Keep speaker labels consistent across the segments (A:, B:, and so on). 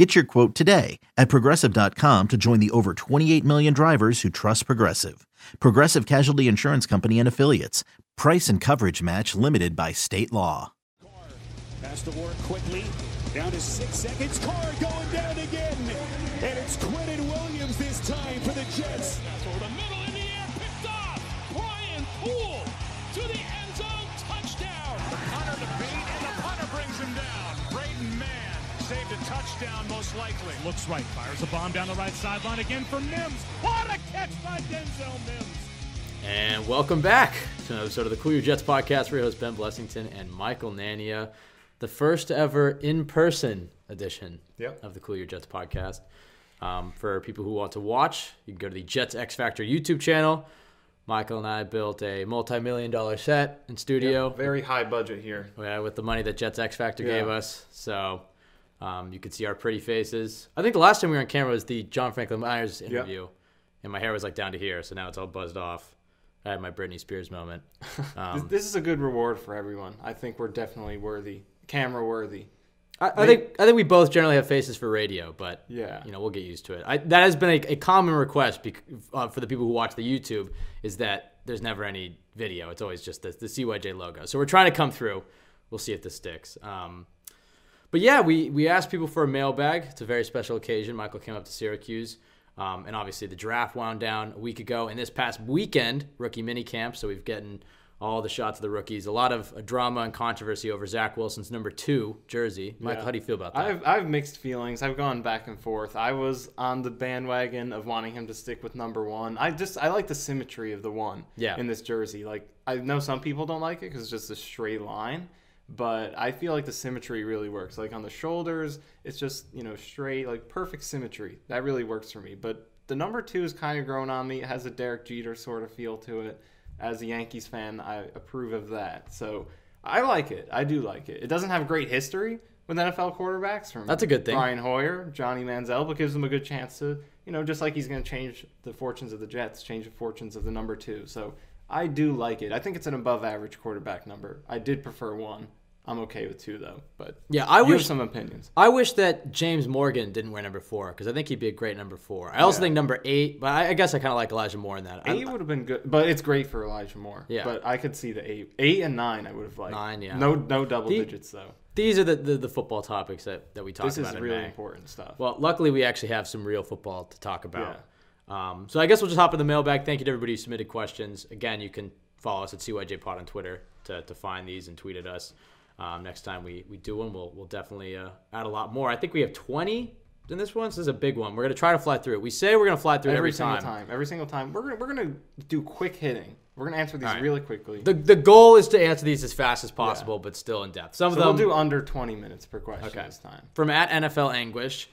A: Get your quote today at progressive.com to join the over 28 million drivers who trust Progressive. Progressive Casualty Insurance Company and Affiliates. Price and coverage match limited by state law.
B: Work quickly. Down to six seconds. Carr going down again. And it's Quinnen Williams this time for the Jets.
C: Touchdown,
D: most likely.
C: Looks right, fires a bomb down the right sideline again for Mims. What a catch by Denzel Mims.
E: And welcome back to another episode of the Cool Your Jets podcast. We're your hosts Ben Blessington and Michael Nania, the first ever in-person edition
F: Yep.
E: of the Cool Your Jets podcast. Um, for people who want to watch, you can go to the Jets X Factor YouTube channel. Michael and I built a multi-million dollar set in studio.
F: Very high budget here.
E: Yeah, with the money that Jets X Factor
F: Yeah.
E: gave us. So um, you could see our pretty faces. I think the last time we were on camera was the John Franklin Myers interview, and my hair was like down to here, so now it's all buzzed off. I had my Britney Spears moment.
F: This,
E: Um,
F: this is a good reward for everyone. I think we're definitely worthy, camera worthy.
E: I, I think I think we both generally have faces for radio, but
F: Yeah.
E: you know we'll get used to it. I, that has been a, a common request bec- uh, for the people who watch the YouTube is that there's never any video. It's always just the, the CYJ logo. So we're trying to come through. We'll see if this sticks. Um, but yeah, we we asked people for a mailbag. It's a very special occasion. Michael came up to Syracuse. Um, and obviously, the draft wound down a week ago. And this past weekend, rookie mini camp. So we've gotten all the shots of the rookies. A lot of uh, drama and controversy over Zach Wilson's number two jersey. Michael,
F: Yeah.
E: how do you feel about that?
F: I've I've mixed feelings. I've gone back and forth. I was on the bandwagon of wanting him to stick with number one. I just I like the symmetry of the one
E: Yeah.
F: in this jersey. Like I know some people don't like it because it's just a straight line, but I feel like the symmetry really works. Like on the shoulders, it's just you know straight, like perfect symmetry. That really works for me. But the number two is kind of grown on me. It has a Derek Jeter sort of feel to it. As a Yankees fan, I approve of that. So I like it. I do like it. It doesn't have great history with NFL quarterbacks from
E: That's a good thing.
F: Brian Hoyer, Johnny Manziel, but gives them a good chance to, you know, just like he's going to change the fortunes of the Jets, change the fortunes of the number two. So I do like it. I think it's an above average quarterback number. I did prefer one. I'm okay with two though, but
E: Yeah, I wish
F: have some opinions.
E: I wish that James Morgan didn't wear number four because I think he'd be a great number four. I also
F: Yeah.
E: think number eight, but I, I guess I kind of like Elijah Moore in that.
F: Eight would have been good, but it's great for Elijah Moore.
E: Yeah.
F: but I could see the eight, eight and nine. I would have liked
E: Nine, yeah.
F: No, no double
E: The-
F: digits though.
E: these are the, the, the football topics that, that we talk
F: This
E: about
F: is
E: in
F: really
E: May.
F: important stuff.
E: Well, luckily we actually have some real football to talk about. Um, so I guess we'll just hop in the mailbag. Thank you to everybody who submitted questions. Again, you can follow us at CYJ Pod on Twitter to, to find these and tweet at us. Um, next time we, we do one, we'll, we'll definitely uh, add a lot more. I think we have 20 in this one. So this is a big one. We're going to try to fly through it. We say we're going to fly through it
F: every,
E: every
F: single
E: time.
F: time. every single time, we're gonna, we're gonna do quick hitting. We're gonna answer these
E: right.
F: really quickly.
E: The, the goal is to answer these as fast as possible, but still in depth. Some
F: So
E: of them.
F: we'll do under 20 minutes per question
E: Okay.
F: this time.
E: from at NFL Anguish.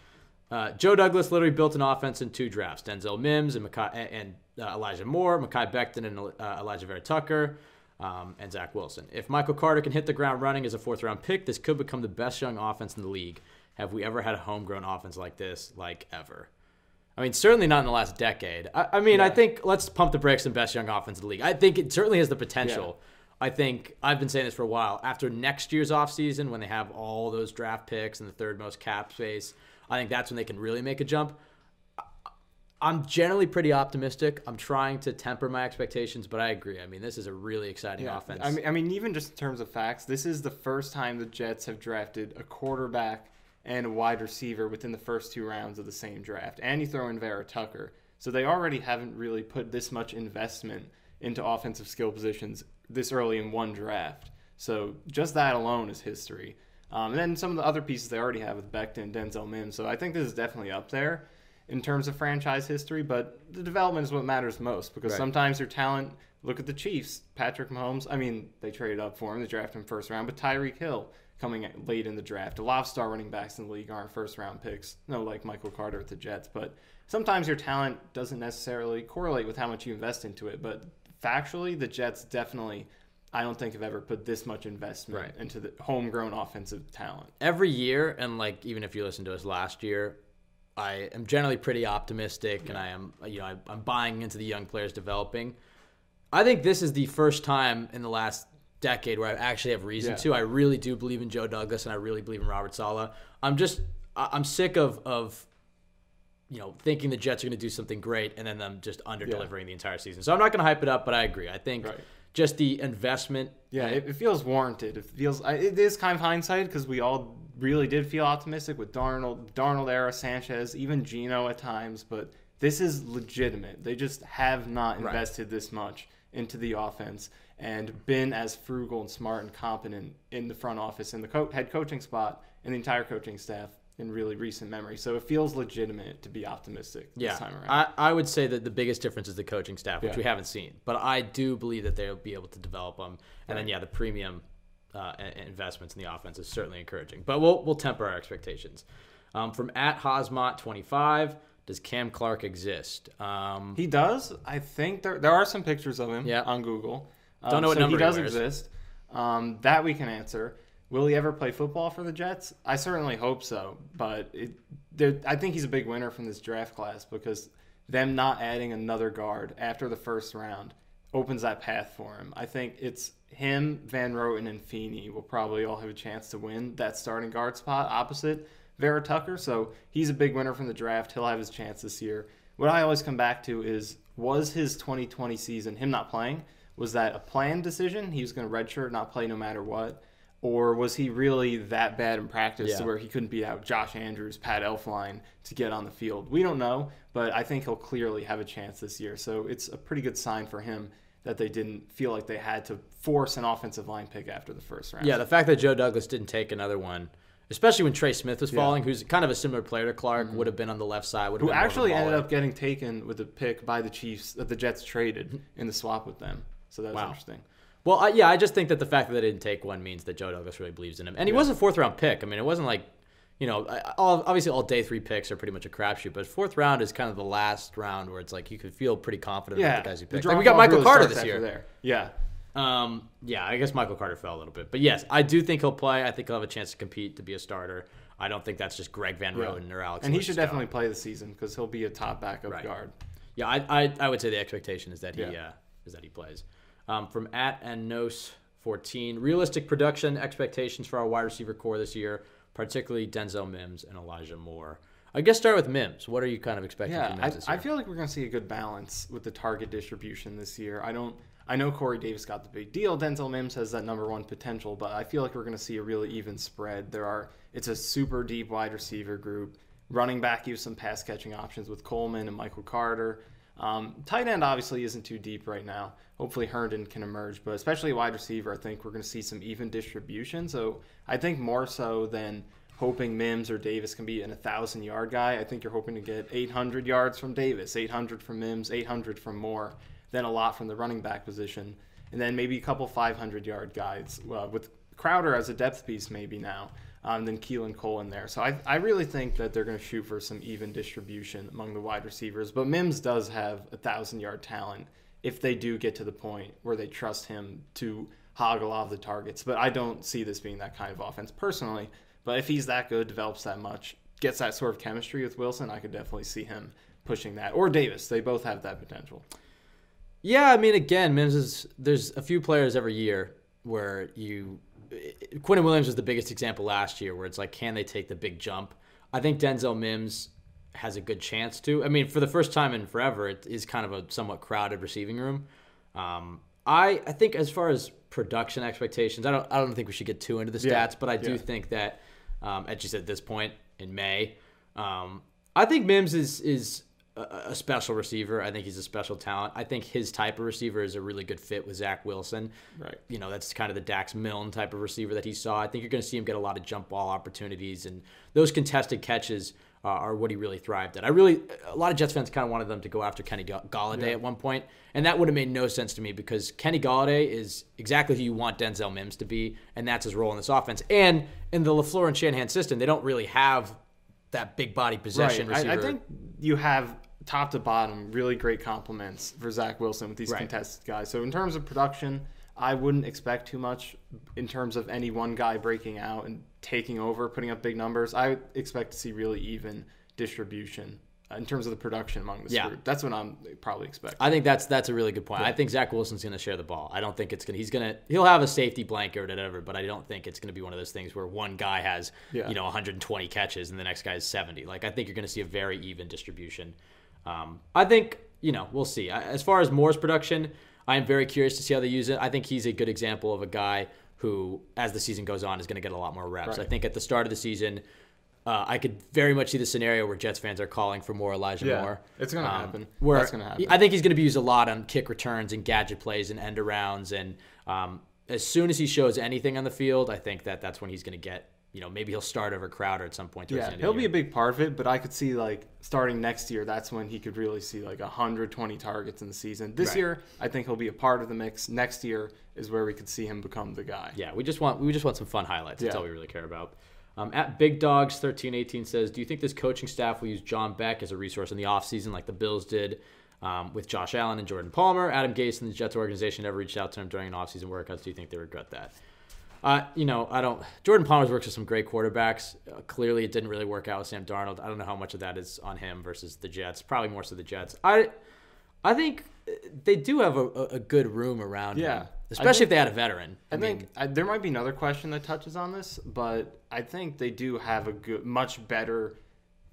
E: Uh, Joe Douglas literally built an offense in two drafts: Denzel Mims and Mekhi, and uh, Elijah Moore, Mekhi Becton and uh, Alijah Vera Tucker, um, and Zach Wilson. If Michael Carter can hit the ground running as a fourth round pick, this could become the best young offense in the league. Have we ever had a homegrown offense like this? Like ever? I mean, certainly not in the last decade. I, I mean, I think let's pump the brakes on best young offense in the league. I think it certainly has the potential. I think I've been saying this for a while. After next year's offseason, when they have all those draft picks and the third most cap space, I think that's when they can really make a jump. I'm generally pretty optimistic. I'm trying to temper my expectations, but I agree. I mean, this is a really exciting offense.
F: I mean, I mean, even just in terms of facts, this is the first time the Jets have drafted a quarterback and a wide receiver within the first two rounds of the same draft. And you throw in Vera Tucker. So they already haven't really put this much investment into offensive skill positions this early in one draft. So just that alone is history. Um, and then some of the other pieces they already have with Becton and Denzel Mims. So I think this is definitely up there in terms of franchise history, but the development is what matters most because
E: Right.
F: sometimes your talent. Look at the Chiefs, Patrick Mahomes. I mean, they traded up for him, they drafted him first round, but Tyreek Hill coming late in the draft. A lot of star running backs in the league aren't first round picks. No, like Michael Carter at the Jets, but sometimes your talent doesn't necessarily correlate with how much you invest into it. But factually, the Jets definitely, I don't think have ever put this much investment
E: Right.
F: into the homegrown offensive talent.
E: every year, and like even if you listen to us last year, I am generally pretty optimistic, and I am you know I, I'm buying into the young players developing. I think this is the first time in the last decade where I actually have reason
F: Yeah.
E: to. I really do believe in Joe Douglas, and I really believe in Robert Saleh. I'm just I'm sick of of you know thinking the Jets are going to do something great and then them just under delivering the entire season. So I'm not going to hype it up, but I agree. I think
F: Right.
E: just the investment.
F: Yeah, it, it feels warranted. It feels it is kind of hindsight because we all really did feel optimistic with Darnold, Darnold era, Sanchez, even Geno at times. But this is legitimate. They just have not
E: Right.
F: invested this much into the offense and been as frugal and smart and competent in the front office and the co- head coaching spot and the entire coaching staff in really recent memory. So it feels legitimate to be optimistic
E: Yeah,
F: this time around.
E: I, I would say that the biggest difference is the coaching staff, which
F: Yeah.
E: we haven't seen. But I do believe that they'll be able to develop them. And then, yeah, the premium uh, investments in the offense is certainly encouraging. But we'll, we'll temper our expectations. Um, from at Hosmot25, does Cam Clark exist? Um,
F: He does. I think there there are some pictures of him
E: Yeah.
F: on Google. Um,
E: Don't know what
F: so
E: number
F: he
E: he
F: does
E: wears.
F: exist. Um, that we can answer. Will he ever play football for the Jets? I certainly hope so. But it, there, I think he's a big winner from this draft class because them not adding another guard after the first round opens that path for him. I think it's him, Van Roten, and Feeney will probably all have a chance to win that starting guard spot opposite Vera Tucker. So he's a big winner from the draft. He'll have his chance this year. What I always come back to is was his 2020 season, him not playing, was that a planned decision? He was going to redshirt, not play no matter what? Or was he really that bad in practice
E: Yeah.
F: to where he couldn't beat out Josh Andrews, Pat Elflein to get on the field? We don't know, but I think he'll clearly have a chance this year. So it's a pretty good sign for him that they didn't feel like they had to force an offensive line pick after the first round.
E: yeah, the fact that Joe Douglas didn't take another one, especially when Trey Smith was falling, who's kind of a similar player to Clark, would have been on the left side. Would have
F: Mm-hmm. who
E: been more of a
F: actually ended up getting taken with a pick by the Chiefs that the Jets traded in the swap with them. So that's
E: Wow.
F: interesting.
E: Well, I, yeah, I just think that the fact that they didn't take one means that Joe Douglas really believes in him, and he was a fourth round pick. I mean, it wasn't like, you know, all, obviously all day three picks are pretty much a crapshoot, but fourth round is kind of the last round where it's like you could feel pretty confident
F: Yeah,
E: about the guys you picked. Like we got Michael
F: really
E: Carter this year.
F: There. Yeah,
E: Um, yeah, I guess Michael Carter fell a little bit, but yes, I do think he'll play. I think he'll have a chance to compete to be a starter. I don't think that's just Greg Van Roten or Alex.
F: and he should
E: Scott.
F: definitely play the season because he'll be a top backup
E: Right.
F: guard.
E: Yeah, I, I, I would say the expectation is that he
F: Yeah.
E: uh, is that he plays. Um, from at and Nos fourteen, realistic production expectations for our wide receiver corps this year, particularly Denzel Mims and Elijah Moore. I guess start with Mims. What are you kind of expecting
F: Yeah,
E: from
F: I,
E: Mims this year?
F: I feel like we're going to see a good balance with the target distribution this year. I don't. I know Corey Davis got the big deal. Denzel Mims has that number one potential, but I feel like we're going to see a really even spread. There are. It's a super deep wide receiver group. Running back, you have some pass catching options with Coleman and Michael Carter. Um, tight end obviously isn't too deep right now. Hopefully Herndon can emerge, but especially wide receiver, I think we're going to see some even distribution. So I think more so than hoping Mims or Davis can be an 1,000 yard guy. I think you're hoping to get 800 yards from Davis, 800 from Mims, 800 from Moore, then a lot from the running back position, and then maybe a couple 500 yard guys uh, with Crowder as a depth piece maybe now. Um, then Keelan Cole in there. So I, I really think that they're going to shoot for some even distribution among the wide receivers. But Mims does have a thousand yard talent if they do get to the point where they trust him to hog a lot of the targets. But I don't see this being that kind of offense personally. But if he's that good, develops that much, gets that sort of chemistry with Wilson, I could definitely see him pushing that. Or Davis. They both have that potential.
E: Yeah, I mean, again, Mims is. There's a few players every year where you. Quinnen Williams was the biggest example last year, where it's like, can they take the big jump? I think Denzel Mims has a good chance to. I mean, for the first time in forever, it is kind of a somewhat crowded receiving room. Um, I I think as far as production expectations, I don't I don't think we should get too into the stats,
F: Yeah,
E: but I do
F: yeah.
E: think that, um, at just at this point in May, um, I think Mims is is a, special receiver. I think he's a special talent. I think his type of receiver is a really good fit with Zach Wilson.
F: Right.
E: You know, that's kind of the Dax Milne type of receiver that he saw. I think you're going to see him get a lot of jump ball opportunities, and those contested catches uh, are what he really thrived at. I really, a lot of Jets fans kind of wanted them to go after Kenny Ga- Golladay at one point, and that would have made no sense to me because Kenny Golladay is exactly who you want Denzel Mims to be, and that's his role in this offense. And in the LaFleur and Shanahan system, they don't really have that big body possession
F: Right.
E: receiver.
F: I, I think you have top to bottom, really great complements for Zach Wilson with these
E: Right.
F: contested guys. So in terms of production, I wouldn't expect too much in terms of any one guy breaking out and taking over, putting up big numbers. I expect to see really even distribution uh, in terms of the production among this
E: Yeah.
F: group. That's what I'm probably expecting.
E: I think that's that's a really good point. I think Zach Wilson's going to share the ball. I don't think it's going. to He's going to. He'll have a safety blanket or whatever, but I don't think it's going to be one of those things where one guy has
F: Yeah.
E: you know 120 catches and the next guy is 70. Like I think you're going to see a very even distribution. Um, I think you know we'll see. As far as Moore's production, I am very curious to see how they use it. I think he's a good example of a guy who, as the season goes on, is going to get a lot more reps.
F: Right.
E: I think at the start of the season. Uh, I could very much see the scenario where Jets fans are calling for more Elijah
F: Yeah,
E: Moore.
F: it's gonna
E: Um,
F: happen.
E: Where
F: That's gonna happen.
E: I think he's going to be used a lot on kick returns and gadget plays and end arounds. And um, as soon as he shows anything on the field, I think that that's when he's going to get. You know, maybe he'll start over Crowder at some point.
F: Yeah, he'll be a big part of it, but I could see like starting next year, that's when he could really see like 120 targets in the season. This
E: Right.
F: year, I think he'll be a part of the mix. Next year is where we could see him become the guy.
E: Yeah, we just want we just want some fun highlights. That's
F: Yeah.
E: all we really care about. Um, at Big Dogs thirteen eighteen says, do you think this coaching staff will use John Beck as a resource in the offseason like the Bills did um, with Josh Allen and Jordan Palmer? Adam Gase and the Jets organization never reached out to him during an offseason workouts. Do you think they regret that? Uh, you know, I don't. Jordan Palmer's works with some great quarterbacks. Uh, clearly, it didn't really work out with Sam Darnold. I don't know how much of that is on him versus the Jets. Probably more so the Jets. I, I think uh, they do have a, a good room around
F: Yeah.
E: him, especially
F: think-
E: if they had a veteran.
F: I, think I, there might be another question that touches on this, but I think they do have a good, much better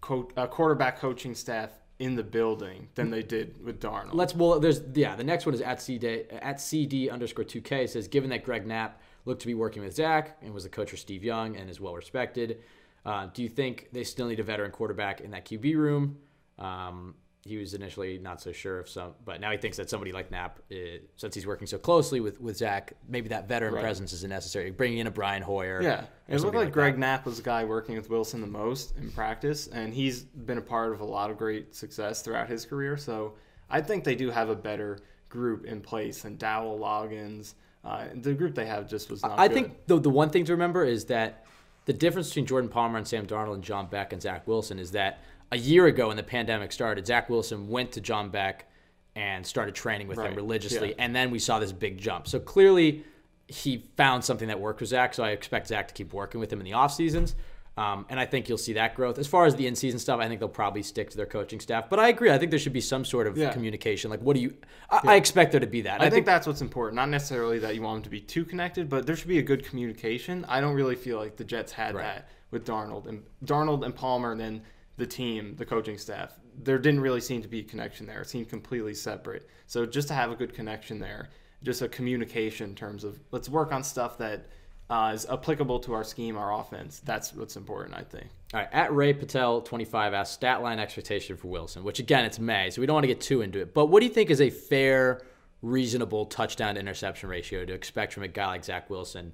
F: co- uh, quarterback coaching staff in the building than they did with Darnold.
E: Let's well, there's yeah. The next one is at CD at CD underscore two K says given that Greg Knapp looked to be working with Zach and was the coach for Steve Young and is well respected, uh, do you think they still need a veteran quarterback in that QB room? Um, he was initially not so sure if some, but now he thinks that somebody like Knapp, uh, since he's working so closely with, with Zach, maybe that veteran
F: Right.
E: presence isn't necessary. Bringing in a Brian Hoyer,
F: Yeah, it looked
E: somebody
F: like, Greg
E: that.
F: Knapp was the guy working with Wilson the most in practice, and he's been a part of a lot of great success throughout his career. So I think they do have a better group in place than Dowell Loggins. Uh, the group they have just was not.
E: I
F: good.
E: think the the one thing to remember is that the difference between Jordan Palmer and Sam Darnold and John Beck and Zach Wilson is that a year ago when the pandemic started, Zach Wilson went to John Beck and started training with him religiously,
F: yeah.
E: and then we saw this big jump. So clearly, he found something that worked with Zach. So I expect Zach to keep working with him in the off seasons. Um, and I think you'll see that growth. As far as the in-season stuff, I think they'll probably stick to their coaching staff. But I agree. I think there should be some sort of
F: Yeah.
E: communication. Like, what do you? I, I expect there to be that.
F: I, think that's what's important. Not necessarily that you want them to be too connected, but there should be a good communication. I don't really feel like the Jets had
E: Right.
F: that with Darnold and Darnold and Palmer, and then the team, the coaching staff. There didn't really seem to be a connection there. It seemed completely separate. So just to have a good connection there, just a communication in terms of let's work on stuff that uh, is applicable to our scheme, our offense. That's what's important, I think.
E: All right, at Ray Patel 25 asks stat line expectation for Wilson, which again it's May, so we don't want to get too into it. But what do you think is a fair, reasonable touchdown to interception ratio to expect from a guy like Zach Wilson,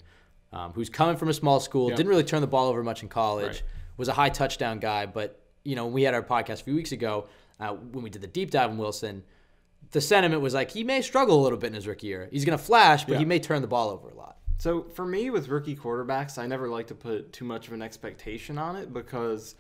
E: um, who's coming from a small school, didn't really turn the ball over much in college,
F: Right.
E: was a high touchdown guy, but you know we had our podcast a few weeks ago uh, when we did the deep dive on Wilson. The sentiment was like he may struggle a little bit in his rookie year. He's going to flash, but
F: Yeah.
E: he may turn the ball over a lot.
F: So for me, with rookie quarterbacks, I never like to put too much of an expectation on it because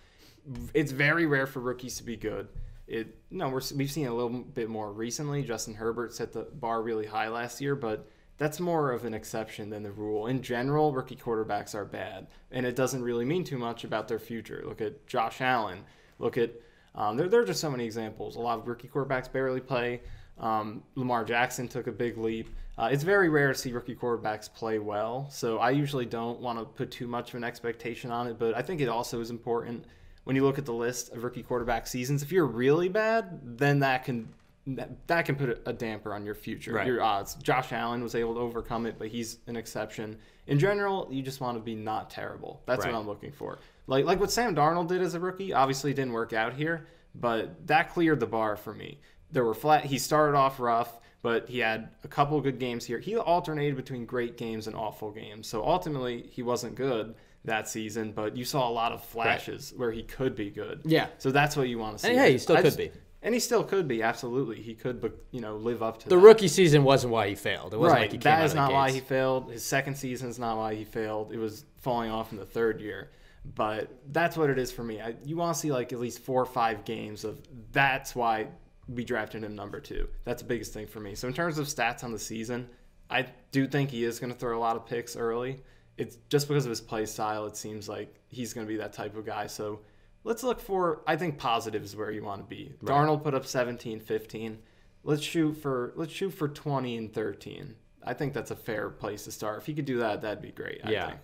F: it's very rare for rookies to be good. It no, we're, we've seen a little bit more recently. Justin Herbert set the bar really high last year, but that's more of an exception than the rule. In general, rookie quarterbacks are bad, and it doesn't really mean too much about their future. Look at Josh Allen. Look at um, there, there are just so many examples. A lot of rookie quarterbacks barely play. Um, Lamar Jackson took a big leap. Uh, it's very rare to see rookie quarterbacks play well, so I usually don't want to put too much of an expectation on it. But I think it also is important when you look at the list of rookie quarterback seasons. If you're really bad, then that can that, that can put a, a damper on your future,
E: Right.
F: your odds. Josh Allen was able to overcome it, but he's an exception. In general, you just want to be not terrible. That's
E: Right.
F: what I'm looking for. Like like what Sam Darnold did as a rookie. Obviously, didn't work out here, but that cleared the bar for me. There were flat. He started off rough, but he had a couple of good games here. He alternated between great games and awful games. So ultimately, he wasn't good that season, but you saw a lot of flashes where he could be good.
E: Yeah.
F: So that's what you want to see.
E: And hey, he still
F: I
E: could
F: just-
E: be.
F: And he still could be. Absolutely, he could. But you know, live up to
E: The
F: that.
E: rookie season wasn't why he failed. It wasn't
F: Right.
E: like he came
F: that is not why he failed. His second season is not why he failed. It was falling off in the third year. But that's what it is for me. I, you want to see like at least four or five games of that's why we drafted him number two. That's the biggest thing for me. So in terms of stats on the season, I do think he is going to throw a lot of picks early. It's just because of his play style. It seems like he's going to be that type of guy. So let's look for I think positives where you want to be. Right. Darnold put up 17, 15. Let's shoot for let's shoot for 20 and 13. I think that's a fair place to start. If he could do that, that'd be great. I
E: yeah.
F: Think.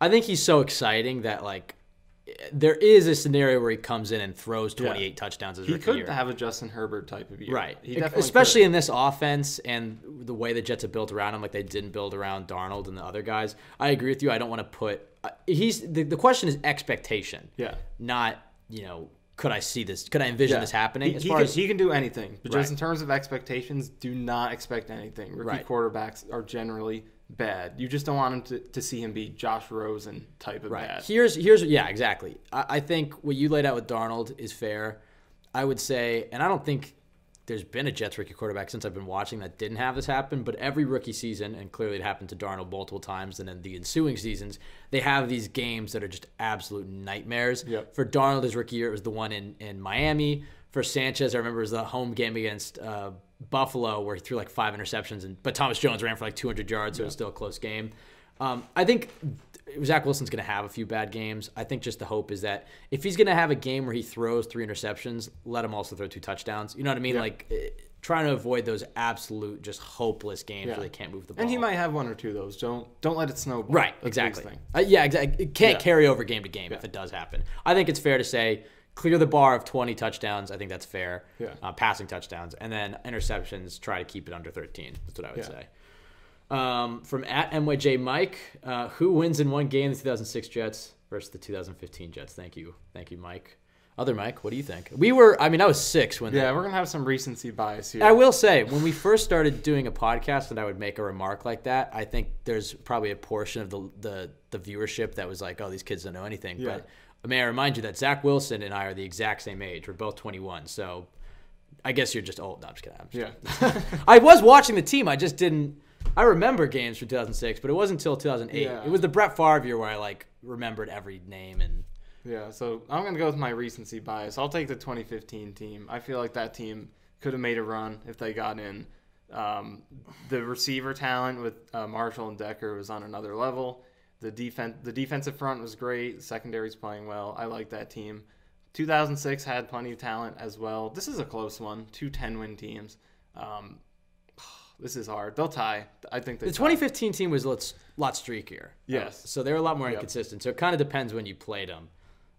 E: I think he's so exciting that like there is a scenario where he comes in and throws 28 yeah. touchdowns as
F: he could
E: year.
F: have a Justin Herbert type of year,
E: right? Especially could. in this offense and the way the Jets have built around him, like they didn't build around Darnold and the other guys. I agree with you. I don't want to put uh, he's the, the question is expectation,
F: yeah,
E: not you know could I see this? Could I envision yeah. this happening?
F: He, he can, as, he can do anything, but right. just in terms of expectations, do not expect anything. Rookie right. quarterbacks are generally bad. You just don't want him to, to see him be Josh Rosen type of
E: right.
F: bad.
E: Here's here's yeah exactly. I, I think what you laid out with Darnold is fair. I would say, and I don't think there's been a Jets rookie quarterback since I've been watching that didn't have this happen. But every rookie season, and clearly it happened to Darnold multiple times, and then the ensuing seasons, they have these games that are just absolute nightmares.
F: Yep.
E: For Darnold, his rookie year, it was the one in, in Miami. For Sanchez, I remember it was the home game against uh, Buffalo where he threw like five interceptions, and but Thomas Jones ran for like 200 yards, so it was still a close game. Um, I think Zach Wilson's going to have a few bad games. I think just the hope is that if he's going to have a game where he throws three interceptions, let him also throw two touchdowns. You know what I mean? Yeah. Like eh, trying to avoid those absolute just hopeless games yeah. where they can't move the ball.
F: And he might have one or two of those. Don't don't let it snowball.
E: Right. That's exactly. Uh, yeah. Exactly. It can't yeah. carry over game to game if it does happen. I think it's fair to say clear the bar of 20 touchdowns. I think that's fair.
F: Yeah.
E: Uh, passing touchdowns. And then interceptions, try to keep it under 13. That's what I would yeah. say. Um, from at MYJ Mike, uh, who wins in one game the 2006 Jets versus the 2015 Jets? Thank you. Thank you, Mike. Other Mike, what do you think? We were, I mean, I was six when.
F: Yeah, we're gonna have some recency bias here.
E: I will say, when we first started doing a podcast, and I would make a remark like that, I think there's probably a portion of the the, the viewership that was like, "Oh, these kids don't know anything." Yeah. But may I remind you that Zach Wilson and I are the exact same age. We're both 21, so I guess you're just old. No, I'm just kidding. I'm
F: just yeah.
E: I was watching the team. I just didn't. I remember games from 2006, but it wasn't until 2008. Yeah. It was the Brett Favre year where I like remembered every name and.
F: Yeah, so I'm gonna go with my recency bias. I'll take the 2015 team. I feel like that team could have made a run if they got in. Um, the receiver talent with uh, Marshall and Decker was on another level. The defense, the defensive front was great. Secondary's playing well. I like that team. 2006 had plenty of talent as well. This is a close one. Two 10 win teams. Um, this is hard. They'll tie. I think
E: the 2015 team was a lot, streakier.
F: Yes.
E: Uh, so they were a lot more yep. inconsistent. So it kind of depends when you played them.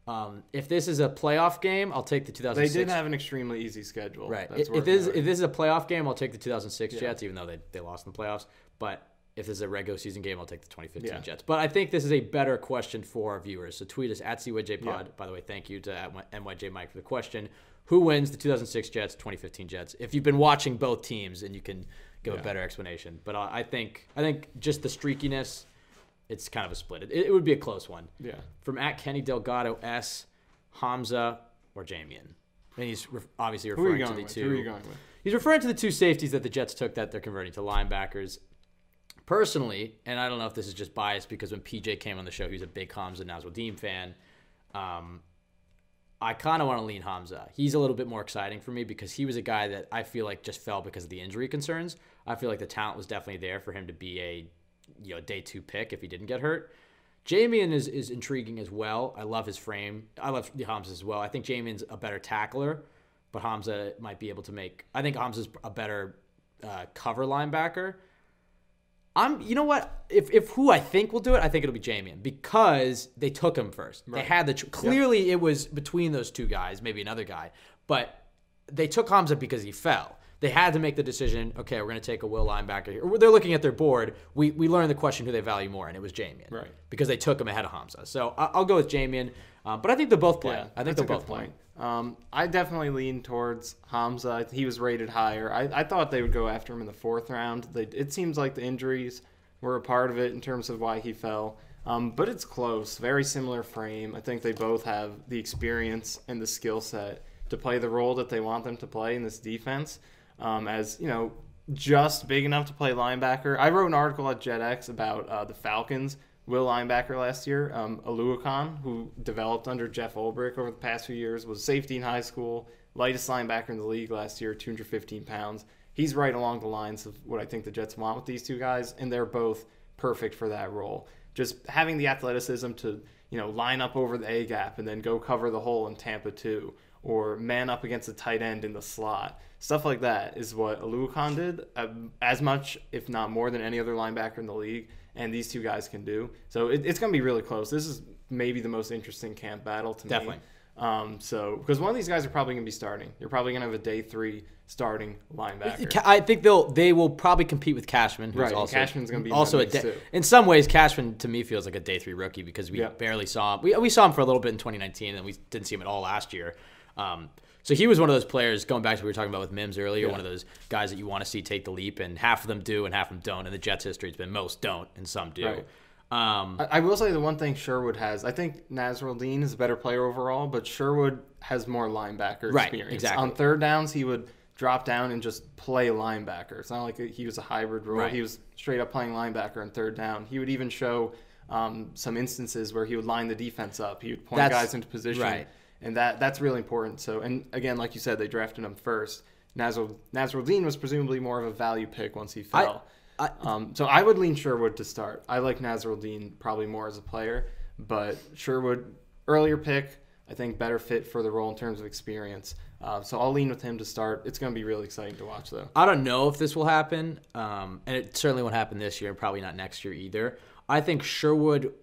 E: Um, if this is a playoff game, I'll take the 2006.
F: They did have an extremely easy schedule.
E: Right. If, if this, if this is a playoff game, I'll take the 2006 yeah. Jets, even though they, they lost in the playoffs. But if this is a regular season game, I'll take the 2015 yeah. Jets. But I think this is a better question for our viewers. So tweet us at CYJPod. Yeah. By the way, thank you to NYJ Mike for the question. Who wins the 2006 Jets, 2015 Jets? If you've been watching both teams, and you can give yeah. a better explanation. But I think I think just the streakiness, it's kind of a split. It, it would be a close one.
F: Yeah.
E: From at Kenny Delgado S, Hamsah or Jamien. And he's re- obviously referring to the
F: with?
E: two.
F: Who are you going with?
E: He's referring to the two safeties that the Jets took that they're converting to linebackers personally, and I don't know if this is just biased because when PJ came on the show, he was a big Hamsah Nasirildeen fan. Um, I kind of want to lean Hamsah. He's a little bit more exciting for me because he was a guy that I feel like just fell because of the injury concerns. I feel like the talent was definitely there for him to be a you know day two pick if he didn't get hurt. Jamien is, is intriguing as well. I love his frame. I love the Hamsah as well. I think Jamien's a better tackler, but Hamsah might be able to make. I think Hamsah's a better uh, cover linebacker. I'm, you know what? If, if who I think will do it, I think it'll be Jamien because they took him first. Right. They had the clearly yep. it was between those two guys, maybe another guy, but they took Hamsah because he fell. They had to make the decision. Okay, we're going to take a will linebacker here. They're looking at their board. We we learned the question who they value more, and it was Jamien,
F: right?
E: Because they took him ahead of Hamsah. So I'll go with Jamien, uh, but I think they'll both play. Yeah, I think they'll both play.
F: Um, I definitely lean towards Hamsah. He was rated higher. I, I thought they would go after him in the fourth round. They, it seems like the injuries were a part of it in terms of why he fell. Um, but it's close. Very similar frame. I think they both have the experience and the skill set to play the role that they want them to play in this defense. Um, as you know, just big enough to play linebacker. I wrote an article at JetX about uh, the Falcons Will linebacker last year. Um, Oluokun, who developed under Jeff Ulbrich over the past few years, was safety in high school, lightest linebacker in the league last year, 215 pounds. He's right along the lines of what I think the Jets want with these two guys, and they're both perfect for that role. Just having the athleticism to you know line up over the A gap and then go cover the hole in Tampa two, or man up against a tight end in the slot. Stuff like that is what Oluokun did uh, as much, if not more, than any other linebacker in the league and these two guys can do. So it, it's going to be really close. This is maybe the most interesting camp battle to
E: Definitely.
F: me. Um, so because one of these guys are probably going to be starting. You're probably going to have a day three starting linebacker.
E: I think they'll they will probably compete with Cashman, who's
F: Right,
E: also
F: Cashman's gonna be in
E: also a day,
F: too.
E: in some ways. Cashman to me feels like a day three rookie because we
F: Yeah.
E: barely saw him. We, we saw him for a little bit in 2019, and we didn't see him at all last year. Um, so he was one of those players going back to what we were talking about with Mims earlier.
F: Yeah.
E: One of those guys that you want to see take the leap, and half of them do, and half of them don't. And the Jets' history has been most don't, and some do.
F: Right.
E: Um,
F: I, I will say the one thing Sherwood has, I think Nasirildeen is a better player overall, but Sherwood has more linebacker
E: Right,
F: experience.
E: exactly.
F: On third downs, he would drop down and just play linebacker. It's not like he was a hybrid role.
E: Right.
F: He was straight up playing linebacker on third down. He would even show um, some instances where he would line the defense up. He would point
E: That's-
F: guys into position,
E: right.
F: And that that's really important. So, and again, like you said, they drafted him first. Nazrul Nasirildeen was presumably more of a value pick once he fell.
E: I-
F: Um, so I would lean Sherwood to start. I like Nasirildeen probably more as a player, but Sherwood earlier pick. I think better fit for the role in terms of experience. Uh, so I'll lean with him to start. It's going to be really exciting to watch though.
E: I don't know if this will happen, um, and it certainly won't happen this year, and probably not next year either. I think Sherwood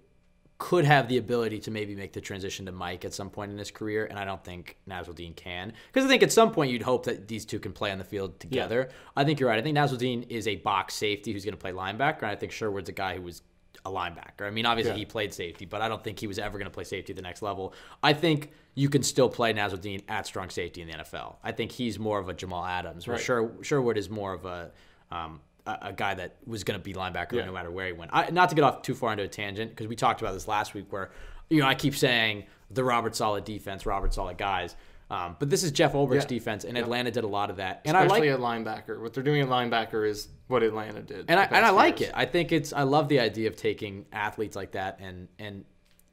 E: could have the ability to maybe make the transition to Mike at some point in his career, and I don't think Nasirildeen can. Because I think at some point you'd hope that these two can play on the field together. I think you're right. I think Nasirildeen is a box safety who's going to play linebacker, and I think Sherwood's a guy who was a linebacker. I mean, obviously
F: Yeah.
E: he played safety, but I don't think he was ever going to play safety at the next level. I think you can still play Nasirildeen at strong safety in the NFL. I think he's more of a Jamal Adams, where
F: Right.
E: Sher- Sherwood is more of a um, a, a guy that was going to be linebacker
F: Yeah.
E: no matter where he went. I, not to get off too far into a tangent because we talked about this last week, where you know I keep saying the Robert Saleh defense, Robert Saleh guys. Um, but this is Jeff Ulbrich's
F: Yeah.
E: defense, and Atlanta did a lot of that. And I like
F: at linebacker. What they're doing at linebacker is what Atlanta did.
E: and I and I like
F: years.
E: it. I think it's I love the idea of taking athletes like that and and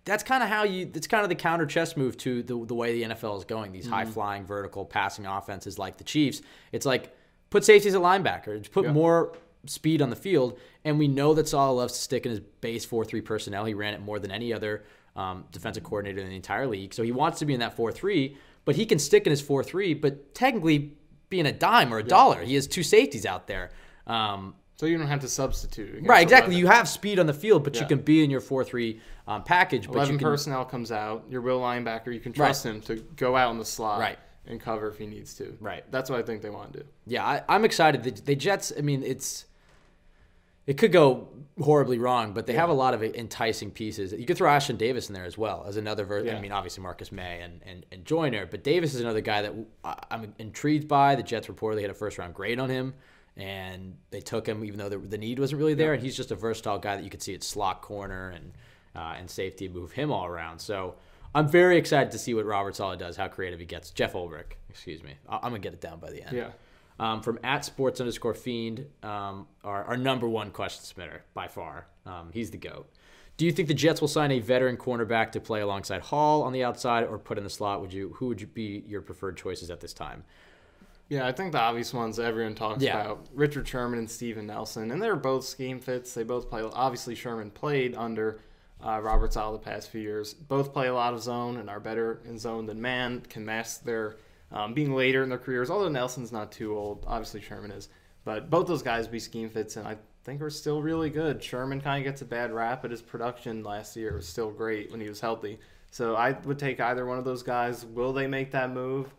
E: that's kind of how you that's kind of the counter chess move to the the way the NFL is going. These
F: Mm-hmm.
E: high flying vertical passing offenses like the Chiefs. It's like put safeties at linebacker, just put
F: Yeah.
E: more speed on the field, and we know that Saul loves to stick in his base four three personnel. He ran it more than any other um, defensive coordinator in the entire league, so he wants to be in that four three. But he can stick in his four three, but technically being a dime or a dollar, he has two safeties out there. Um,
F: So you don't have to substitute.
E: Right, exactly.
F: 11.
E: You have speed on the field, but you can be in your four-three um, package. But
F: 11
E: you can,
F: personnel comes out. Your will linebacker, you can trust him to go out in the slot
E: Right.
F: and cover if he needs to.
E: Right.
F: That's what I think they want to do.
E: Yeah, I, I'm excited. The, the Jets. I mean, it's it could go horribly wrong, but they have a lot of enticing pieces. You could throw Ashtyn Davis in there as well as another. Ver-
F: Yeah.
E: I mean, obviously Marcus Maye and, and and Joyner, but Davis is another guy that I'm intrigued by. The Jets reportedly had a first-round grade on him. And they took him, even though the, the need wasn't really there. And he's just a versatile guy that you could see at slot corner and uh, and safety, move him all around. So I'm very excited to see what Robert Saleh does, how creative he gets. Jeff Ulbrich, excuse me. I'm gonna get it down by the end.
F: Yeah.
E: Um, from at sports underscore fiend, um, our, our number one question submitter by far. Um, he's the goat. Do you think the Jets will sign a veteran cornerback to play alongside Hall on the outside or put in the slot? Would you? Who would you be your preferred choices at this time?
F: Yeah, I think the obvious ones everyone talks
E: Yeah.
F: about Richard Sherman and Steven Nelson, and they're both scheme fits. They both play. Obviously, Sherman played under uh, Robert Saleh the past few years. Both play a lot of zone and are better in zone than man. Can mask their um, being later in their careers. Although Nelson's not too old, obviously Sherman is. But both those guys be scheme fits, and I think are still really good. Sherman kind of gets a bad rap, but his production last year was still great when he was healthy. So I would take either one of those guys. Will they make that move?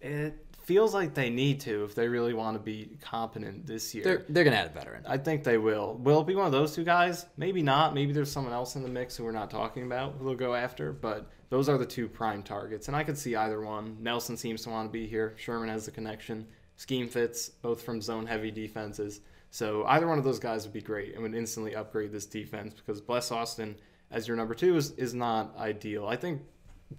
F: It feels like they need to if they really want to be competent this year.
E: They're they're gonna add a veteran.
F: I think they will. Will it be one of those two guys? Maybe not. Maybe there's someone else in the mix who we're not talking about who they'll go after. But those are the two prime targets, and I could see either one. Nelson seems to want to be here. Sherman has the connection. Scheme fits, both from zone-heavy defenses. So either one of those guys would be great and would instantly upgrade this defense because Bless Austin as your number two is, is not ideal. I think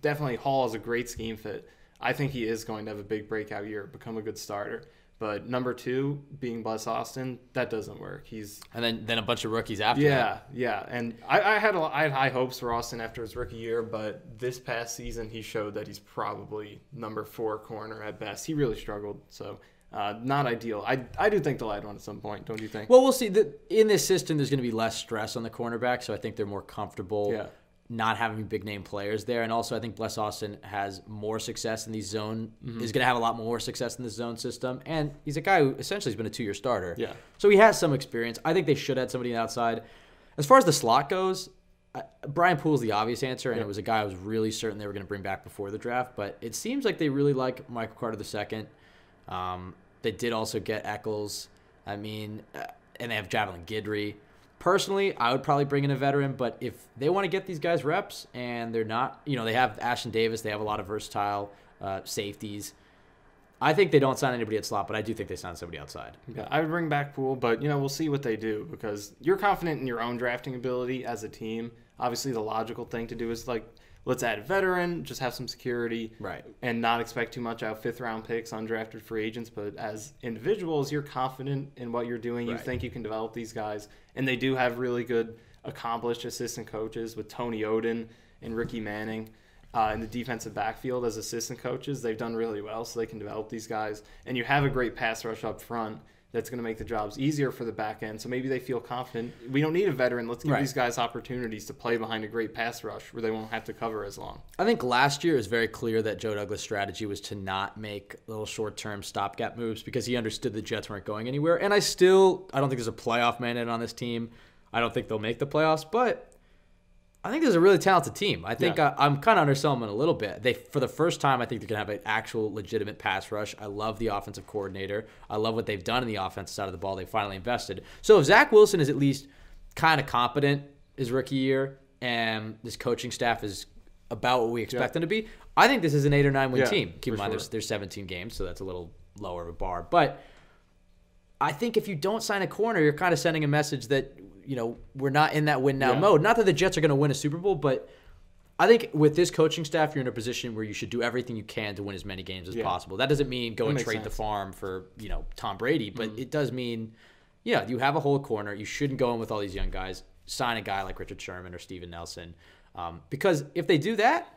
F: definitely Hall is a great scheme fit. I think he is going to have a big breakout year, become a good starter. But number two, being Bless Austin, that doesn't work. He's
E: And then then a bunch of rookies after
F: yeah,
E: that.
F: yeah. And I, I had a, I had high hopes for Austin after his rookie year, but this past season he showed that he's probably number four corner at best. He really struggled, so uh, not ideal. I I do think they'll add one at some point. Don't you think?
E: Well, we'll see. The, in this system, there's going to be less stress on the cornerback, so I think they're more comfortable
F: Yeah.
E: Not having big name players there. And also, I think Bless Austin has more success in the zone.
F: Mm-hmm.
E: Is going to have a lot more success in the zone system, and he's a guy who essentially has been a two-year starter.
F: Yeah.
E: So he has some experience. I think they should add somebody outside. As far as the slot goes, I, Brian Poole's the obvious answer, and it was a guy I was really certain they were going to bring back before the draft. But it seems like they really like Michael Carter II. Um, they did also get Echols. I mean, uh, and they have Javelin Guidry. Personally, I would probably bring in a veteran, but if they want to get these guys reps and they're not, you know, they have Ashtyn Davis, they have a lot of versatile uh, safeties. I think they don't sign anybody at slot, but I do think they sign somebody outside.
F: Yeah, I would bring back Poole, but you know we'll see what they do because you're confident in your own drafting ability as a team. Obviously, the logical thing to do is like let's add a veteran, just have some security,
E: Right.
F: and not expect too much out of fifth round picks, undrafted free agents. But as individuals, you're confident in what you're doing. You
E: Right.
F: think you can develop these guys, and they do have really good, accomplished assistant coaches with Tony Oden and Ricky Manning uh, in the defensive backfield as assistant coaches. They've done really well, so they can develop these guys. And you have a great pass rush up front that's going to make the jobs easier for the back end. So maybe they feel confident. We don't need a veteran. Let's give
E: Right.
F: these guys opportunities to play behind a great pass rush where they won't have to cover as long.
E: I think last year it was very clear that Joe Douglas' strategy was to not make little short-term stopgap moves because he understood the Jets weren't going anywhere. And I still, I don't think there's a playoff mandate on this team. I don't think they'll make the playoffs, but I think there's a really talented team. I think
F: Yeah.
E: I, I'm kind of underselling them a little bit. They, for the first time, I think they're gonna have an actual legitimate pass rush. I love the offensive coordinator. I love what they've done in the offensive side of the ball. They finally invested. So if Zach Wilson is at least kind of competent his rookie year, and this coaching staff is about what we expect them to be, I think this is an eight or nine win
F: Yeah,
E: team. Keep in mind,
F: sure.
E: there's, there's 17 games, so that's a little lower of a bar. But I think if you don't sign a corner, you're kind of sending a message that you know we're not in that win now
F: Yeah.
E: mode. Not that the Jets are going to win a Super Bowl, but I think with this coaching staff, you're in a position where you should do everything you can to win as many games as
F: Yeah.
E: possible. That doesn't mean go and
F: makes
E: trade the farm for you know Tom Brady, but
F: Mm-hmm.
E: it does mean yeah you have a whole corner. You shouldn't go in with all these young guys. Sign a guy like Richard Sherman or Steven Nelson, um, because if they do that.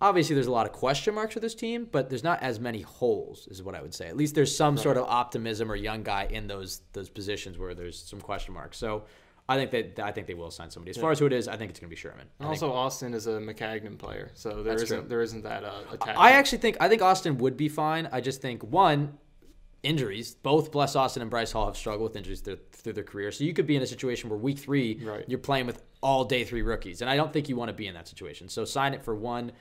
E: Obviously, there's a lot of question marks for this team, but there's not as many holes, is what I would say. At least there's some sort of optimism or young guy in those those positions where there's some question marks. So I think that I think they will sign somebody. As far as who it is, I think it's going to be Sherman.
F: And
E: think-
F: also, Austin is a Maccagnan player, so there
E: true.
F: there isn't that uh, attack.
E: I actually think I think Austin would be fine. I just think one injuries. Both Bless Austin and Bryce Hall have struggled with injuries through, through their career. So you could be in a situation where week three
F: Right.
E: you're playing with all day three rookies, and I don't think you want to be in that situation. So sign it for one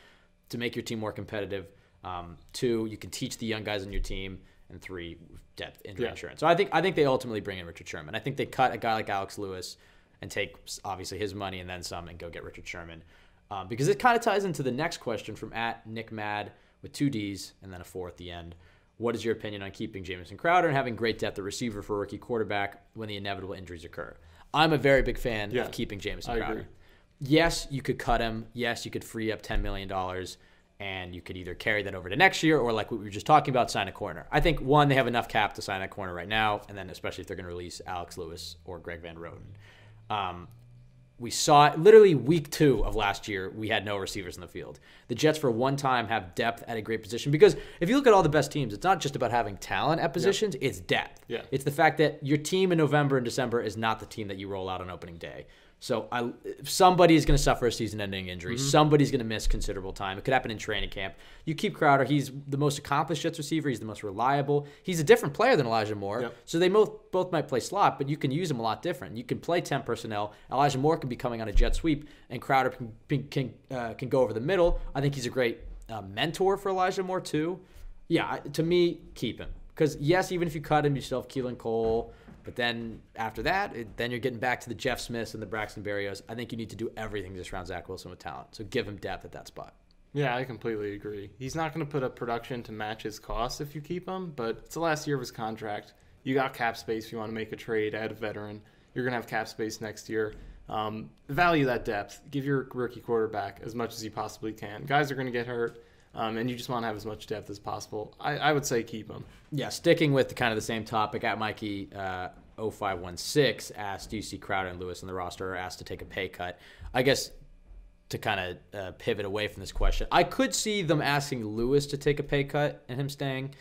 E: to make your team more competitive. Um, two, you can teach the young guys on your team, and three, depth injury
F: Yeah.
E: insurance. So I think I think they ultimately bring in Richard Sherman. I think they cut a guy like Alex Lewis and take obviously his money and then some and go get Richard Sherman. Um, because it kind of ties into the next question from at Nick Mad with two D's and then a four at the end. What is your opinion on keeping Jamison Crowder and having great depth at receiver for a rookie quarterback when the inevitable injuries occur? I'm a very big fan
F: Yeah,
E: of keeping Jamison Crowder. Yes, you could cut him. Yes, you could free up $10 million and you could either carry that over to next year or, like what we were just talking about, sign a corner. I think, one, they have enough cap to sign a corner right now, and then especially if they're going to release Alex Lewis or Greg Van Roten. Um, we saw it literally week two of last year. We had no receivers in the field. The Jets, for one time, have depth at a great position because if you look at all the best teams, it's not just about having talent at positions; it's depth.
F: Yeah.
E: It's the fact that your team in November and December is not the team that you roll out on opening day. So I, somebody is going to suffer a season-ending injury.
F: Mm-hmm.
E: Somebody's going to miss considerable time. It could happen in training camp. You keep Crowder. He's the most accomplished Jets receiver. He's the most reliable. He's a different player than Elijah Moore.
F: Yep.
E: So they both both might play slot, but you can use them a lot different. You can play ten personnel. Elijah Moore can be coming on a jet sweep, and Crowder can can uh, can go over the middle. I think he's a great uh, mentor for Elijah Moore too. Yeah, to me, keep him because yes, even if you cut him, you still have Keelan Cole. But then after that, it, then you're getting back to the Jeff Smiths and the Braxton Berrios. I think you need to do everything to surround Zach Wilson with talent. So give him depth at that spot.
F: Yeah, I completely agree. He's not going to put up production to match his costs if you keep him, but it's the last year of his contract. You got cap space if you want to make a trade, add a veteran. You're going to have cap space next year. Um, value that depth. Give your rookie quarterback as much as you possibly can. Guys are going to get hurt. Um, and you just want to have as much depth as possible. I, I would say keep him.
E: Yeah, sticking with the, kind of the same topic, at Mikey uh, 0516 asked, Do you see Crowder and Lewis in the roster or asked to take a pay cut? I guess to kind of uh, pivot away from this question, I could see them asking Lewis to take a pay cut and him staying.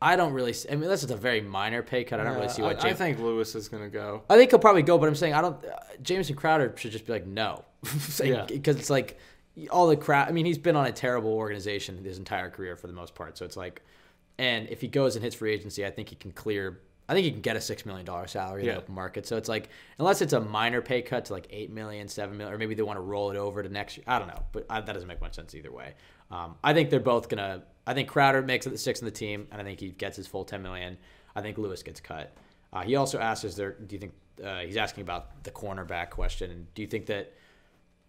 E: I don't really. See, I mean, this is a very minor pay cut. I don't really see what.
F: I,
E: James,
F: I think Lewis is going to go.
E: I think he'll probably go, but I'm saying I don't. Uh, Jamison Crowder should just be like no,
F: Yeah.
E: because it's like all the crap. I mean, he's been on a terrible organization his entire career for the most part. So it's like, and if he goes and hits free agency, I think he can clear. I think he can get a six million dollar salary in the open market. So it's like unless it's a minor pay cut to like eight million, seven million, or maybe they want to roll it over to next year. I don't know, but I, that doesn't make much sense either way. Um, I think they're both gonna. I think Crowder makes it the six in the team, and I think he gets his full ten million. I think Lewis gets cut. Uh, he also asked, "Is there? Do you think?" Uh, he's asking about the cornerback question. And do you think that?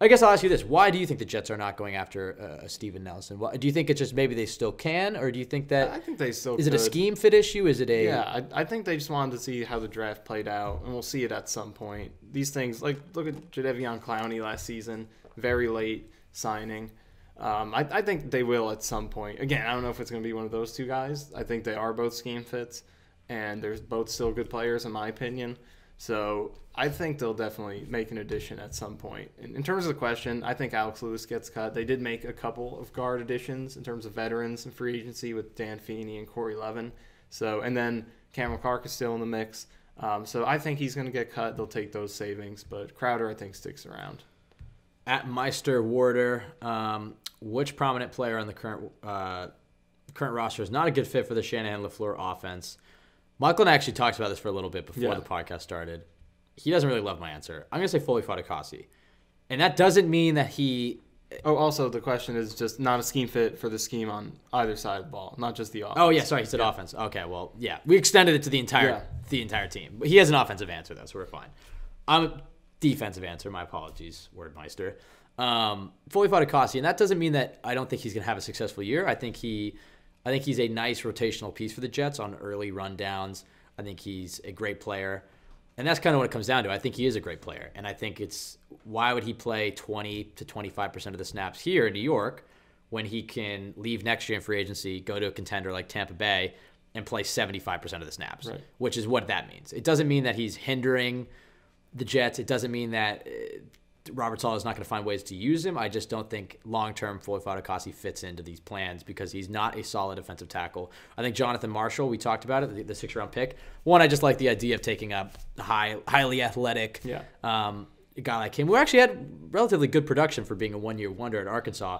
E: I guess I'll ask you this: Why do you think the Jets are not going after uh, Steven Nelson? Why, do you think it's just maybe they still can, or do you think that
F: I think they still
E: is it a scheme fit issue? Is it a
F: Yeah, I, I think they just wanted to see how the draft played out, and we'll see it at some point. These things, like look at Jadeveon Clowney last season, very late signing. Um, I, I think they will at some point. Again, I don't know if it's going to be one of those two guys. I think they are both scheme fits, and they're both still good players in my opinion. So I think they'll definitely make an addition at some point. In, in terms of the question, I think Alex Lewis gets cut. They did make a couple of guard additions in terms of veterans and free agency with Dan Feeney and Corey Levin. So and then Cameron Clark is still in the mix. Um, so I think he's going to get cut. They'll take those savings, but Crowder I think sticks around.
E: at Meister Warder? Um, which prominent player on the current uh, current roster is not a good fit for the Shanahan Lafleur offense? Michael and I actually talked about this for a little bit before
F: Yeah.
E: the podcast started. He doesn't really love my answer. I'm gonna say Foley Fatukasi, and that doesn't mean that he.
F: Oh, also the question is just not a scheme fit for the scheme on either side of the ball, not just the offense.
E: Oh yeah, sorry, he said offense. Okay, well yeah, we extended it to the entire
F: Yeah.
E: the entire team, but he has an offensive answer though, so we're fine. I'm a defensive answer. My apologies, Wordmeister. Um, Foley Fatukasi, and that doesn't mean that I don't think he's gonna have a successful year. I think he, I think he's a nice rotational piece for the Jets on early rundowns. I think he's a great player. And that's kind of what it comes down to. I think he is a great player. And I think it's why would he play 20 to 25% of the snaps here in New York when he can leave next year in free agency, go to a contender like Tampa Bay, and play 75% of the snaps,
F: Right.
E: which is what that means. It doesn't mean that he's hindering the Jets. It doesn't mean that uh, Robert Saleh is not going to find ways to use him. I just don't think long term Foy Fatukasi fits into these plans because he's not a solid defensive tackle. I think Jonathan Marshall, we talked about it, the, the six round pick. One, I just like the idea of taking a high, highly athletic
F: Yeah.
E: um, guy like him, who actually had relatively good production for being a one year wonder at Arkansas.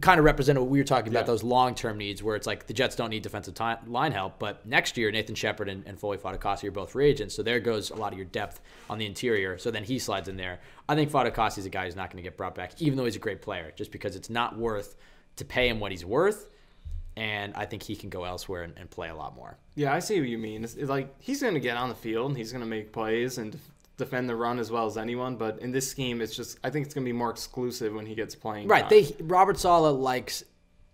E: Kind of represented what we were talking about
F: Yeah.
E: those long term needs where it's like the Jets don't need defensive ti line help, but next year Nathan Shepherd and, and Foley Fatukasi are both free agents, so there goes a lot of your depth on the interior. So then he slides in there. I think Fatukasi is a guy who's not going to get brought back, even though he's a great player, just because it's not worth to pay him what he's worth, and I think he can go elsewhere and, and play a lot more.
F: Yeah, I see what you mean. It's, like he's going to get on the field and he's going to make plays and defend the run as well as anyone. But in this scheme, it's just I think it's going to be more exclusive when he gets playing.
E: Right.
F: time.
E: They Robert Saleh likes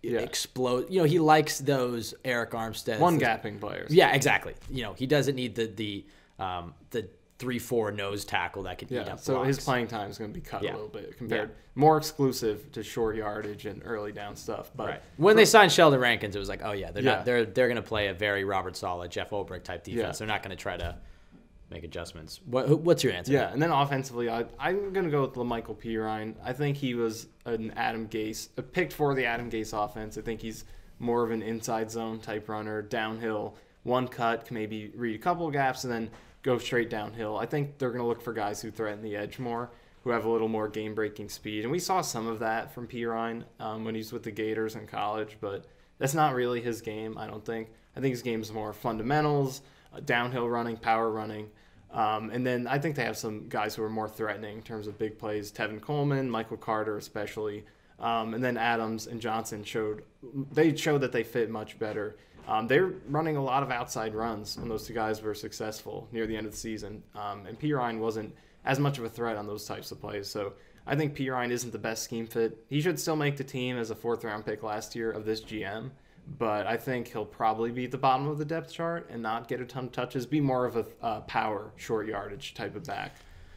F: Yeah.
E: explode. You know, he likes those Arik Armstead
F: one gapping players.
E: Yeah, exactly. You know, he doesn't need the the um, the three four nose tackle that can eat
F: Yeah,
E: up
F: so his playing time is going to be cut
E: Yeah.
F: a little bit compared
E: Yeah.
F: more exclusive to short yardage and early down stuff. But
E: Right. When they signed Sheldon Rankins, it was like, oh yeah, they're not they're they're going to play a very Robert Saleh, Jeff Ulbrich type defense. They're not going to try to make adjustments. What what's your answer?
F: Yeah, and then offensively, I, I'm going to go with La'Mical Perine. I think he was an Adam Gase, a picked for the Adam Gase offense. I think he's more of an inside zone type runner, downhill, one cut, can maybe read a couple gaps, and then go straight downhill. I think they're going to look for guys who threaten the edge more, who have a little more game breaking speed. And we saw some of that from Perine um, when he's with the Gators in college, but that's not really his game, I don't think. I think his game is more fundamentals, uh, downhill running, power running. Um, and then I think they have some guys who are more threatening in terms of big plays. Tevin Coleman, Michael Carter, especially. Um, and then Adams and Johnson showed they showed that they fit much better. Um, they're running a lot of outside runs when those two guys were successful near the end of the season. Um, and Ryan wasn't as much of a threat on those types of plays. So I think Perine isn't the best scheme fit. He should still make the team as a fourth round pick last year of this GM. But I think he'll probably be at the bottom of the depth chart and not get a ton of touches. Be more of a uh, power, short yardage type of back.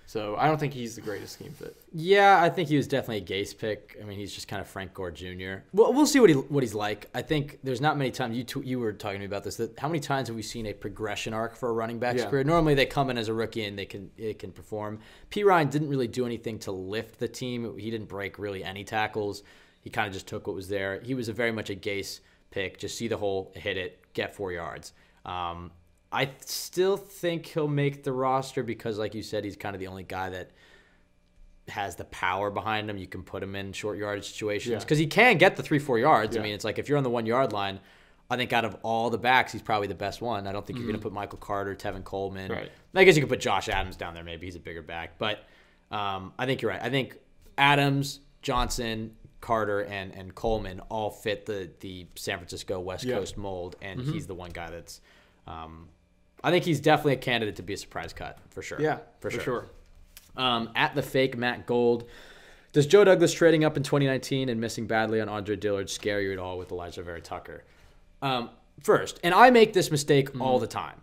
F: So I don't think he's the greatest scheme fit.
E: Yeah, I think he was definitely a Gase pick. I mean, he's just kind of Frank Gore Jr. Well, we'll see what he what he's like. I think there's not many times you t- you were talking to me about this. That how many times have we seen a progression arc for a running back's
F: Yeah.
E: career? Normally, they come in as a rookie and they can it can perform. Perine didn't really do anything to lift the team. He didn't break really any tackles. He kind of just took what was there. He was a very much a Gase pick. Just see the hole, hit it, get four yards. Um, I still think he'll make the roster because, like you said, he's kind of the only guy that has the power behind him. You can put him in short yardage situations
F: Yeah.
E: because he can get the three, four yards. I mean, it's like if you're on the one yard line, I think out of all the backs, he's probably the best one. I don't think you're going to put Michael Carter, Tevin Coleman.
F: Mm-hmm. Right.
E: I guess you could put Josh Adams down there. Maybe he's a bigger back, but um, I think you're right. I think Adams, Johnson, Carter, and and Coleman all fit the the San Francisco West
F: Yeah. Mm-hmm.
E: Coast mold, and he's the one guy that's. Um, I think he's definitely a candidate to be a surprise cut for sure.
F: Yeah,
E: for,
F: for
E: sure.
F: sure.
E: Um, at the fake Matt Gold. Does Joe Douglas trading up in 2019 and missing badly on Andre Dillard scare you at all with Alijah Vera Tucker? Um, first, and I make this mistake
F: Mm-hmm.
E: all the time.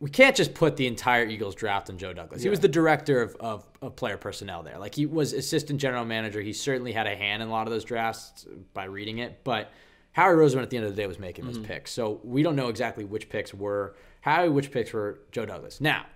E: We can't just put the entire Eagles draft on Joe Douglas. He was the director of, of, of player personnel there. Like he was assistant general manager. He certainly had a hand in a lot of those drafts by reading it. But Howie Roseman at the end of the day was making
F: Mm-hmm.
E: those picks. So we don't know exactly which picks were Howie, which picks were Joe Douglas. Now,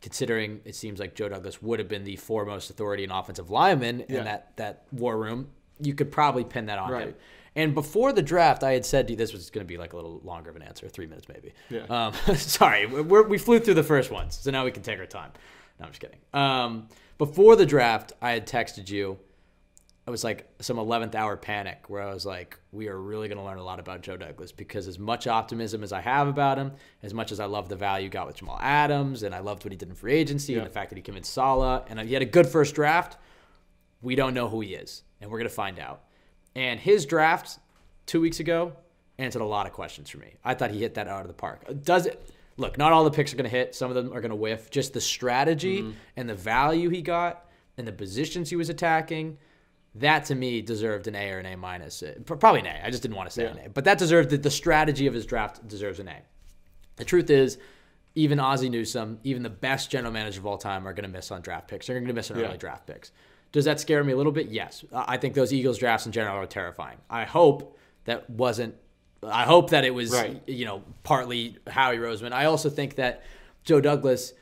E: considering it seems like Joe Douglas would have been the foremost authority in offensive lineman
F: Yeah.
E: in that, that war room, you could probably pin that on him. And before the draft, I had said to you this was going to be like a little longer of an answer, three minutes maybe.
F: Yeah.
E: Um, sorry, we're, we flew through the first ones, so now we can take our time. No, I'm just kidding. Um, before the draft, I had texted you. It was like some 11th hour panic where I was like, we are really going to learn a lot about Joe Douglas because as much optimism as I have about him, as much as I love the value he got with Jamal Adams and I loved what he did in free agency and the fact that he convinced Saleh and he had a good first draft, we don't know who he is and we're going to find out. And his draft two weeks ago answered a lot of questions for me. I thought he hit that out of the park. Does it? Look, not all the picks are going to hit. Some of them are going to whiff. Just the strategy and the value he got and the positions he was attacking, that to me deserved an A or an A minus. Uh, Probably an A. I just didn't want to say an A. But that deserved the, the strategy of his draft deserves an A. The truth is, even Ozzie Newsome, even the best general manager of all time, are going to miss on draft picks. They're going to miss on
F: Yeah.
E: early draft picks. Does that scare me a little bit? Yes. I think those Eagles drafts in general are terrifying. I hope that wasn't. I hope that it was,
F: Right.
E: you know, partly Howie Roseman. I also think that Joe Douglas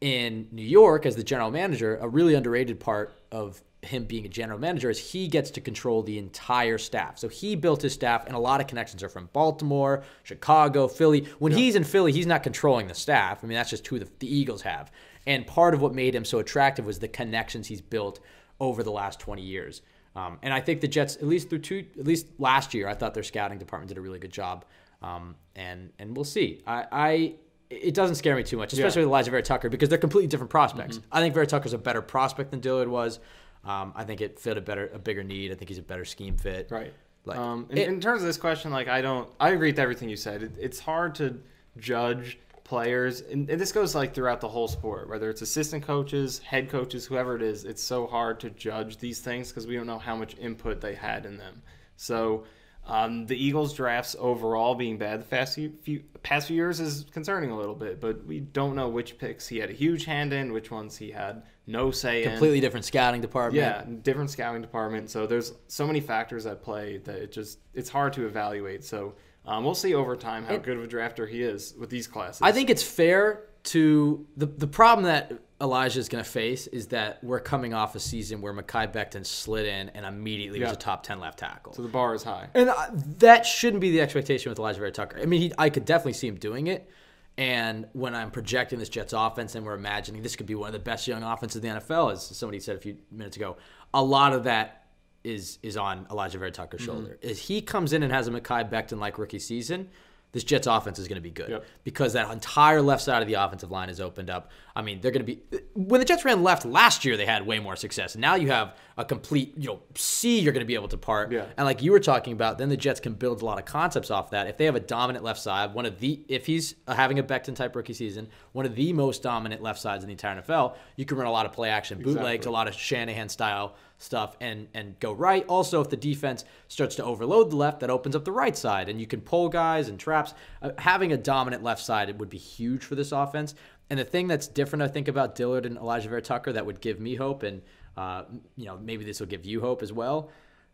E: in New York as the general manager, a really underrated part of him being a general manager is he gets to control the entire staff. So he built his staff, and a lot of connections are from Baltimore, Chicago, Philly. When he's in Philly, he's not controlling the staff. I mean, that's just who the, the Eagles have. And part of what made him so attractive was the connections he's built over the last 20 years. Um, and I think the Jets, at least through two, at least last year, I thought their scouting department did a really good job. Um, and and we'll see. I, I it doesn't scare me too much, especially with Alijah Vera Tucker because they're completely different prospects. I think Vera Tucker's a better prospect than Dillard was. Um, I think it fit a better, a bigger need. I think he's a better scheme fit.
F: Right.
E: Like,
F: um, in,
E: it-
F: in terms of this question, like I don't, I agree with everything you said. It, it's hard to judge players, and, and this goes like throughout the whole sport. Whether it's assistant coaches, head coaches, whoever it is, it's so hard to judge these things because we don't know how much input they had in them. So. Um, the Eagles' drafts overall being bad the past few, few past few years is concerning a little bit, but we don't know which picks he had a huge hand in, which ones he had no say in.
E: completely different scouting department.
F: Yeah, different scouting department. So there's so many factors at play that it just it's hard to evaluate. So um, we'll see over time how good of a drafter he is with these classes.
E: I think it's fair to the the problem that Alijah is going to face is that we're coming off a season where Mekhi Becton slid in and immediately was a top ten left tackle.
F: so the bar is high.
E: And uh, that shouldn't be the expectation with Alijah Vera Tucker. I mean, he, I could definitely see him doing it. And when I'm projecting this Jets offense and we're imagining this could be one of the best young offenses in the NFL, as somebody said a few minutes ago, a lot of that is is on Alijah Vera Tucker's
F: Mm-hmm.
E: shoulder. As he comes in and has a Mekhi Becton like rookie season, this Jets offense is going to be good
F: Yep.
E: because that entire left side of the offensive line is opened up. I mean, they're going to be when the Jets ran left last year, they had way more success. Now you have a complete, you know, C you're going to be able to part.
F: Yeah.
E: And like you were talking about, then the Jets can build a lot of concepts off that. If they have a dominant left side, one of the if he's having a Becton type rookie season, one of the most dominant left sides in the entire NFL, you can run a lot of play action bootlegs,
F: Exactly.
E: a lot of Shanahan style stuff and and go right. Also, if the defense starts to overload the left, that opens up the right side, and you can pull guys and traps. Uh, having a dominant left side it would be huge for this offense. And the thing that's different, I think, about Dillard and Alijah Vera Tucker that would give me hope, and uh, you know maybe this will give you hope as well,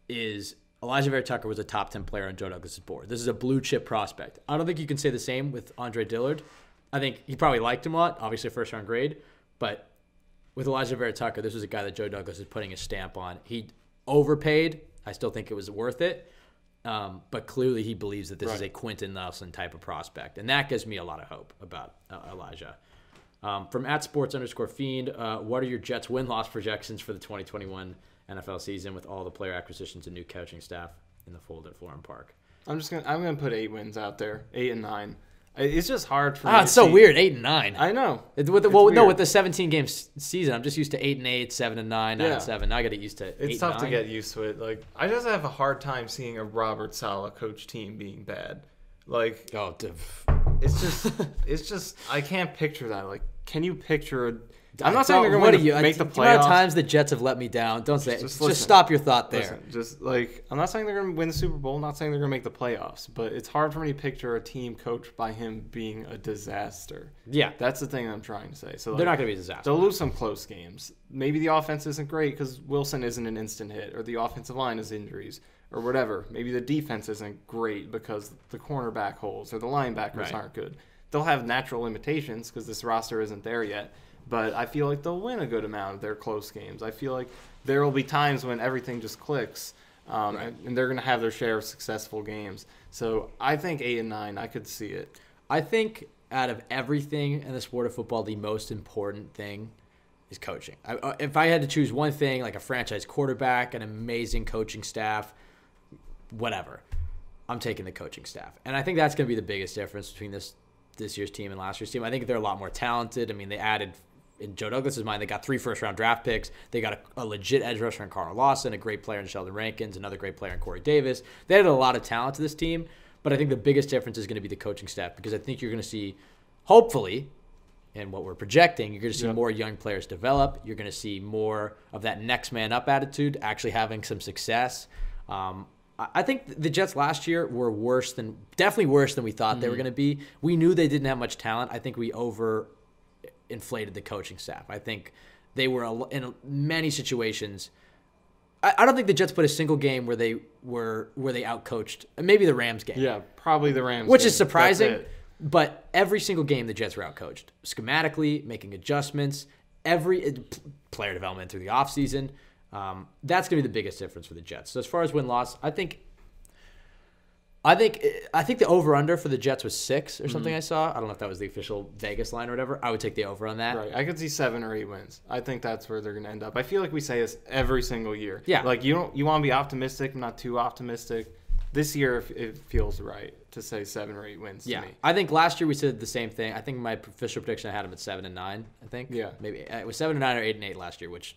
E: is Alijah Vera Tucker was a top ten player on Joe Douglas's board. This is a blue chip prospect. I don't think you can say the same with Andre Dillard. I think he probably liked him a lot, obviously first round grade, but with Alijah Vera Tucker, this was a guy that Joe Douglas is putting a stamp on. He overpaid. I still think it was worth it. Um, but clearly, he believes that this is a Quenton Nelson type of prospect, and that gives me a lot of hope about uh, Alijah. Um, from at sports underscore fiend, uh, what are your Jets win loss projections for the 2021 NFL season with all the player acquisitions and new coaching staff in the fold at Florham Park?
F: I'm just gonna I'm gonna put eight wins out there, eight and nine. I- It's just hard for me.
E: Ah,
F: to
E: it's so
F: see-
E: weird. Eight and nine.
F: I know.
E: It- with the,
F: It's
E: well, no, with the 17 game s- season, I'm just used to eight and eight, seven and nine, nine
F: Yeah.
E: and seven. Now I got to get used to. It.
F: It's
E: eight
F: tough
E: and
F: to get used to it. Like I just have a hard time seeing a Robert Saleh coach team being bad. Like
E: Oh, d-
F: it's just it's just I can't picture that. Like can you picture a I'm not saying they're going to
E: you,
F: make the
E: do you know how many
F: playoffs.
E: times the Jets have let me down. Don't say it.
F: just
E: Just, stop your thought there.
F: Listen, just like I'm not saying they're going to win the Super Bowl. I'm not saying they're going to make the playoffs, but it's hard for me to picture a team coached by him being a disaster.
E: Yeah.
F: That's the thing I'm trying to say. So
E: They're not going to be a disaster.
F: They'll lose some close games. Maybe the offense isn't great because Wilson isn't an instant hit, or the offensive line has injuries, or whatever. Maybe the defense isn't great because the cornerback holes or the linebackers
E: Right.
F: aren't good. They'll have natural limitations because this roster isn't there yet. But I feel like they'll win a good amount of their close games. I feel like there will be times when everything just clicks, um, and, and they're going to have their share of successful games. So I think eight and nine, I could see it.
E: I think out of everything in the sport of football, the most important thing is coaching. I, uh, if I had to choose one thing, like a franchise quarterback, an amazing coaching staff, whatever, I'm taking the coaching staff, and I think that's going to be the biggest difference between this this year's team and last year's team. I think they're a lot more talented. I mean, they added. In Joe Douglas's mind, they got three first round draft picks. They got a, a legit edge rusher in Carl Lawson, a great player in Sheldon Rankins, another great player in Corey Davis. They added a lot of talent to this team, but I think the biggest difference is going to be the coaching staff because I think you're going to see, hopefully, and what we're projecting, you're going to see
F: Yep.
E: more young players develop. You're going to see more of that next man up attitude actually having some success. Um, I I think the Jets last year were worse than, definitely worse than we thought they were going to be. We knew they didn't have much talent. I think we over inflated the coaching staff. I think they were in many situations. I, don't think the Jets put a single game where they were where they outcoached. Maybe the Rams game
F: Yeah, probably the Rams. Game.
E: Which
F: game.
E: is surprising. But every single game, the Jets were outcoached schematically, making adjustments, every uh, player development through the offseason. Um, that's going to be the biggest difference for the Jets. So as far as win loss, I think. I think I think the over under for the Jets was six or
F: Mm-hmm.
E: something. I saw. I don't know if that was the official Vegas line or whatever. I would take the over on that.
F: Right. I could see seven or eight wins. I think that's where they're going to end up. I feel like we say this every single year.
E: Yeah.
F: Like you don't you want to be optimistic, not too optimistic. This year it- it feels right to say seven or eight wins
E: Yeah,
F: to me.
E: I think last year we said the same thing. I think my official prediction I had them at seven and nine. I think.
F: Yeah.
E: maybe it was seven and nine or eight and eight last year, which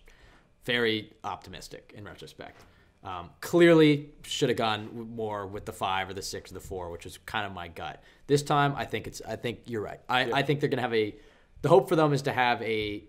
E: very optimistic in retrospect. Um, clearly should have gone more with the five or the six or the four, which is kind of my gut. This time, I think it's. I think you're right. I, I think they're gonna have a. The hope for them is to have a,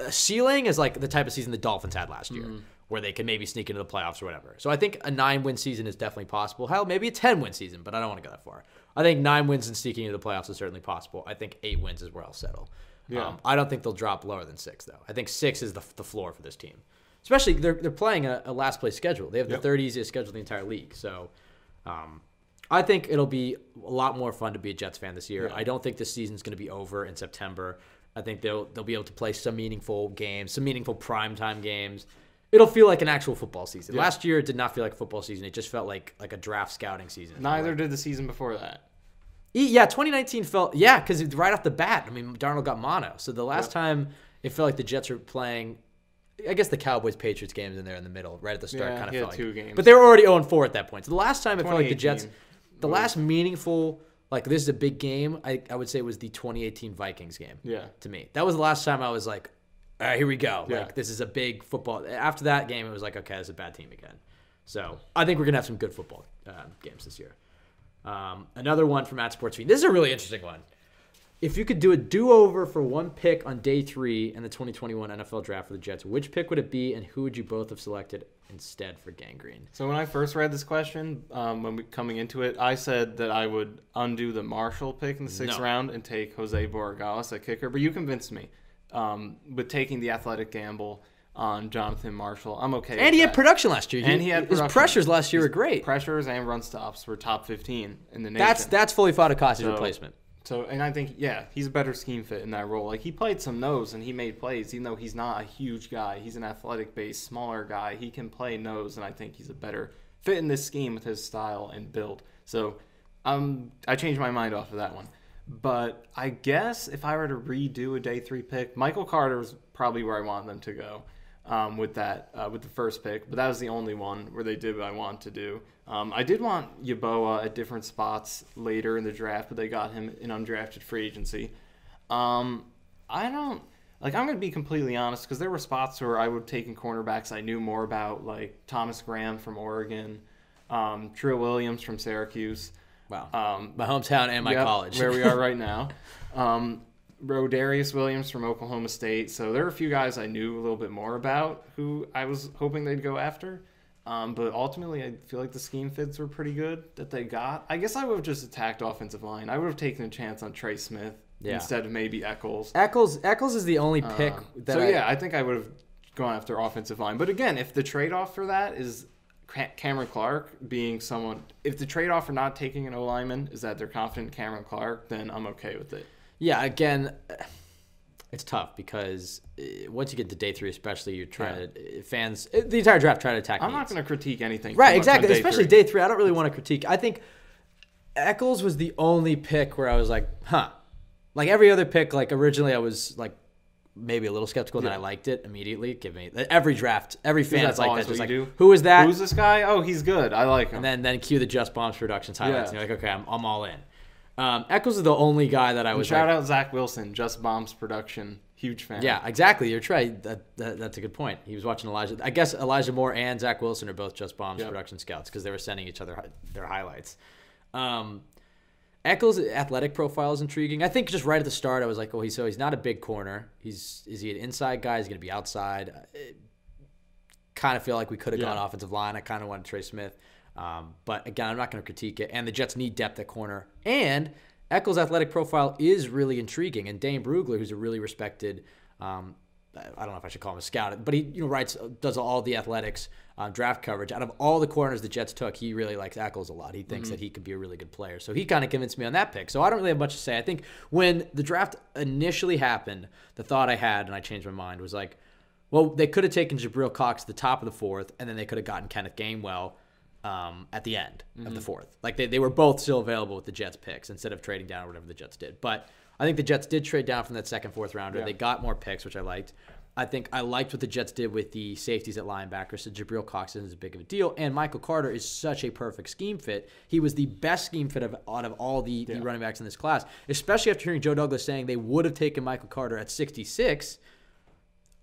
E: a ceiling is like the type of season the Dolphins had last year, where they can maybe sneak into the playoffs or whatever. So I think a nine win season is definitely possible. Hell, maybe a ten win season, but I don't want to go that far. I think nine wins and sneaking into the playoffs is certainly possible. I think eight wins is where I'll settle.
F: Yeah.
E: Um, I don't think they'll drop lower than six though. I think six is the, the floor for this team. Especially they're they're playing a, a last place schedule. They have the third easiest schedule in the entire league. So um, I think it'll be a lot more fun to be a Jets fan this year. I don't think this season's going to be over in September. I think they'll they'll be able to play some meaningful games, some meaningful primetime games. It'll feel like an actual football season. Last year it did not feel like a football season. It just felt like like a draft scouting season.
F: Neither did the season before that.
E: E- Yeah, 2019 felt yeah, because right off the bat, I mean, Darnold got mono. So the last time it felt like the Jets were playing, I guess the Cowboys Patriots games in there in the middle, right at the start,
F: Yeah,
E: kind of felt like.
F: two games.
E: But they were already 0 4 at that point. So the last time it felt like the Jets,
F: 2018
E: the last meaningful, like this is a big game. I, I would say it was the 2018 Vikings game.
F: Yeah.
E: To me, that was the last time I was like, all right, here we go.
F: Yeah.
E: Like this is a big football. After that game, it was like, okay, this is a bad team again. So I think we're gonna have some good football uh, games this year. Um, another one from at Sports Feed. This is a really interesting one. If you could do a do-over for one pick on day three in the 2021 NFL Draft for the Jets, which pick would it be, and who would you both have selected instead for Gangrene?
F: So when I first read this question, um, when we coming into it, I said that I would undo the Marshall pick in the sixth
E: No.
F: round and take Jose Borregales at kicker. But you convinced me um, with taking the athletic gamble on Jonathan Marshall. I'm okay.
E: And he had production last year.
F: And he had
E: his
F: production.
E: pressures last year
F: His
E: were great.
F: Pressures and run stops were top 15 in the nation.
E: That's that's Foley Fatukasi's
F: So-
E: replacement.
F: So, and I think, yeah, he's a better scheme fit in that role. Like, he played some nose and he made plays, even though he's not a huge guy. He's an athletic based, smaller guy. He can play nose, and I think he's a better fit in this scheme with his style and build. So, um, I changed my mind off of that one. But I guess if I were to redo a day three pick, Michael Carter is probably where I want them to go um, with that uh, with the first pick. But that was the only one where they did what I wanted to do. Um, I did want Yeboah at different spots later in the draft, but they got him in undrafted free agency. Um, I don't like. I'm going to be completely honest because there were spots where I would have taken cornerbacks I knew more about, like Thomas Graham from Oregon, um, Trill Williams from Syracuse.
E: Wow.
F: Um,
E: my hometown and my
F: Yep,
E: college.
F: where we are right now. Um, Rodarius Williams from Oklahoma State. So there are a few guys I knew a little bit more about who I was hoping they'd go after. Um, but ultimately, I feel like the scheme fits were pretty good that they got. I guess I would have just attacked offensive line. I would have taken a chance on Trey Smith
E: Yeah.
F: instead of maybe Echols.
E: Echols Echols is the only pick
F: Um,
E: that
F: so
E: I,
F: yeah, I think I would have gone after offensive line. But again, if the trade off for that is Cameron Clark being someone, if the trade off for not taking an O lineman is that they're confident in Cameron Clark, then I'm okay with it.
E: Yeah, again, it's tough because uh, once you get to day three, especially, you're trying to fans uh, the entire draft trying to attack.
F: I'm not going to critique anything.
E: right, exactly.
F: day
E: Especially
F: three.
E: day three, I don't really want to critique. I think Echols was the only pick where I was like, huh. Like every other pick, like originally I was like maybe a little skeptical, then I liked it immediately. Give me every draft, every fan
F: That's
E: is like that. Just like,
F: do.
E: who is that?
F: Who's this guy? Oh, he's good. I like him.
E: and then then cue the Just Bombs Productions highlights.
F: Yeah.
E: And you're like, okay, I'm, I'm all in. Um, Echols is the only guy that I was
F: Shout
E: like,
F: out Zach Wilson, Just Bombs Production, huge fan.
E: Yeah, exactly. You're right. That, that that's a good point. He was watching Elijah. I guess Elijah Moore and Zach Wilson are both just bombs
F: Yep.
E: production scouts because they were sending each other their highlights. Um, Echols' athletic profile is intriguing. I think just right at the start, I was like, "Oh, he's so he's not a big corner. He's is he an inside guy? He's going to be outside." kind of feel like we could have
F: Yeah.
E: gone offensive line. I kind of wanted Trey Smith, um, but again, I'm not going to critique it. And the Jets need depth at corner. And Echols' athletic profile is really intriguing. And Dane Brugler, who's a really respected, um, I don't know if I should call him a scout, but he you know writes does all the athletics um, draft coverage. Out of all the corners the Jets took, he really likes Echols a lot. He thinks that he could be a really good player. So he kind of convinced me on that pick. So I don't really have much to say. I think when the draft initially happened, the thought I had, and I changed my mind, was like, well, they could have taken Jabril Cox at the top of the fourth, and then they could have gotten Kenneth Gainwell um, at the end of the fourth. Like they, they were both still available with the Jets picks instead of trading down or whatever the Jets did. But I think the Jets did trade down from that second, fourth rounder. They got more picks, which I liked. I think I liked what the Jets did with the safeties at linebacker. So Jabril Cox isn't as big of a deal, and Michael Carter is such a perfect scheme fit. He was the best scheme fit of, out of all the, the running backs in this class, especially after hearing Joe Douglas saying they would have taken Michael Carter at 66.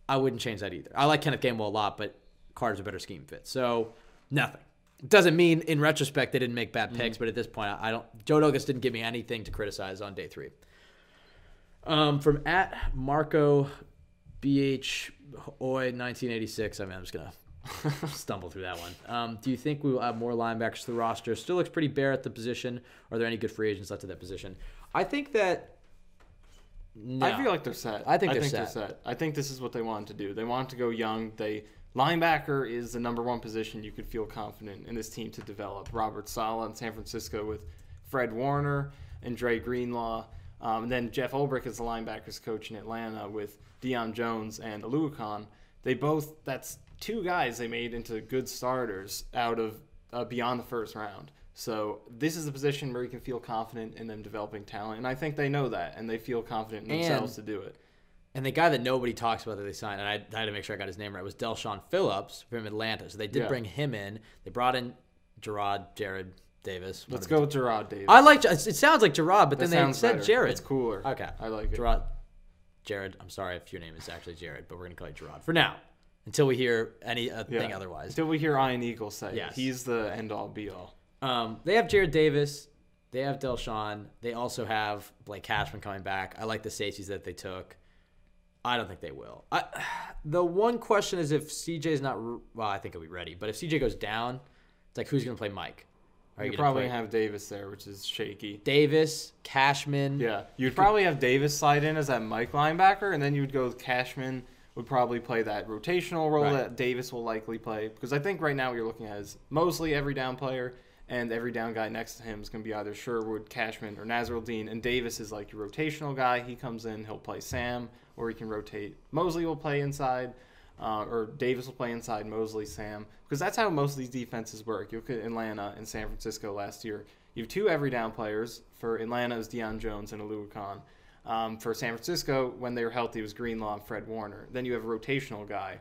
E: I wouldn't change that either. I like Kenneth Gainwell a lot, but Carter's a better scheme fit. So nothing. Doesn't mean in retrospect they didn't make bad picks, but at this point I don't. Joe Douglas didn't give me anything to criticize on day three. Um, from at Marco BH Oi 1986. I mean, I'm just gonna stumble through that one. Um, do you think we will add more linebackers to the roster? Still looks pretty bare at the position. Are there any good free agents left at that position? I think that. No.
F: I feel like they're set.
E: I think
F: I
E: they're
F: think
E: set.
F: they're set. I think this is what they wanted to do. They wanted to go young. They linebacker is the number one position you could feel confident in this team to develop. Robert Saleh in San Francisco with Fred Warner and Dre Greenlaw. Um, and then Jeff Ulbrich is the linebackers coach in Atlanta with Deion Jones and Oluokun. They both that's two guys they made into good starters out of uh, beyond the first round. So this is a position where you can feel confident in them developing talent, and I think they know that, and they feel confident in
E: And-
F: themselves to do it.
E: And the guy that nobody talks about that they signed, and I, I had to make sure I got his name right, was Del'Shawn Phillips from Atlanta. So they did
F: Yeah.
E: bring him in. They brought in Gerard, Jared Davis.
F: Let's go with Gerard Davis.
E: I like. It sounds like Gerard, but
F: That
E: then they said
F: better.
E: Jared.
F: It's cooler.
E: Okay,
F: I like it.
E: Gerard. Jared, I'm sorry if your name is actually Jared, but we're gonna call you Gerard for now, until we hear any uh,
F: Yeah.
E: thing otherwise.
F: Until we hear Ian Eagle say
E: Yes.
F: He's the end all be all.
E: Um, they have Jared Davis. They have Del'Shawn. They also have Blake Cashman coming back. I like the safeties that they took. I don't think they will. I, the one question is if CJ's not well, I think he'll be ready. But if CJ goes down, it's like who's going to play Mike? Are
F: You probably
E: play
F: have Davis there, which is shaky.
E: Davis, Cashman?
F: Yeah, you'd probably have Davis slide in as that Mike linebacker, and then you'd go with Cashman. Would probably play that rotational role
E: Right.
F: that Davis will likely play because I think right now what you're looking at is mostly every down player, and every down guy next to him is going to be either Sherwood, Cashman, or Nasirildeen, and Davis is like your rotational guy. He comes in, he'll play Sam, or he can rotate. Mosley will play inside, uh, or Davis will play inside Mosley, Sam, because that's how most of these defenses work. You look at Atlanta and San Francisco last year. You have two every down players. For Atlanta, was Deion Jones and Alua. Um, for San Francisco, when they were healthy, it was Greenlaw and Fred Warner. Then you have a rotational guy.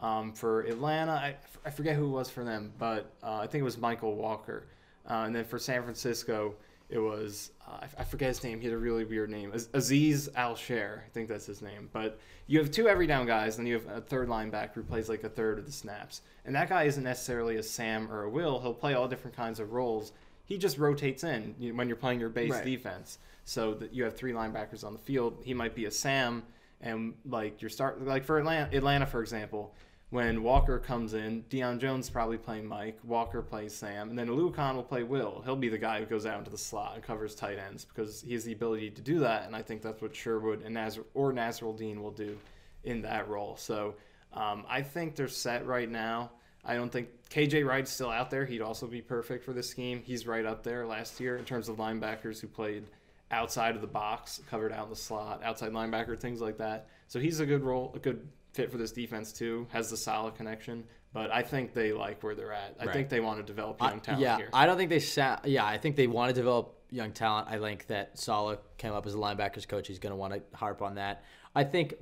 F: Um, for Atlanta, I, I forget who it was for them, but uh, I think it was Mykal Walker. Uh, and then for San Francisco, it was uh, I, I forget his name. He had a really weird name, Az- Azeez Al-Shaair. I think that's his name. But you have two every down guys, and then you have a third linebacker who plays like a third of the snaps. And that guy isn't necessarily a Sam or a Will. He'll play all different kinds of roles. He just rotates in when you're playing your base
E: Right.
F: defense. So that you have three linebackers on the field. He might be a Sam, and like your start like for Atlanta, Atlanta for example, when Walker comes in, Deion Jones probably playing Mike. Walker plays Sam, and then Oluokun will play Will. He'll be the guy who goes out into the slot and covers tight ends because he has the ability to do that, and I think that's what Sherwood and Nazar or Nasirildeen will do in that role. So um, I think they're set right now. I don't think KJ Wright's still out there. He'd also be perfect for this scheme. He's right up there last year in terms of linebackers who played outside of the box, covered out in the slot, outside linebacker, things like that. So he's a good role, a good fit for this defense too. Has the solid connection, but I think they like where they're at. I
E: Right.
F: think they want to develop
E: I-
F: young talent
E: yeah,
F: here.
E: I don't think they sa- Yeah, I think they want to develop young talent. I think that Saleh came up as a linebackers coach. He's going to want to harp on that. I think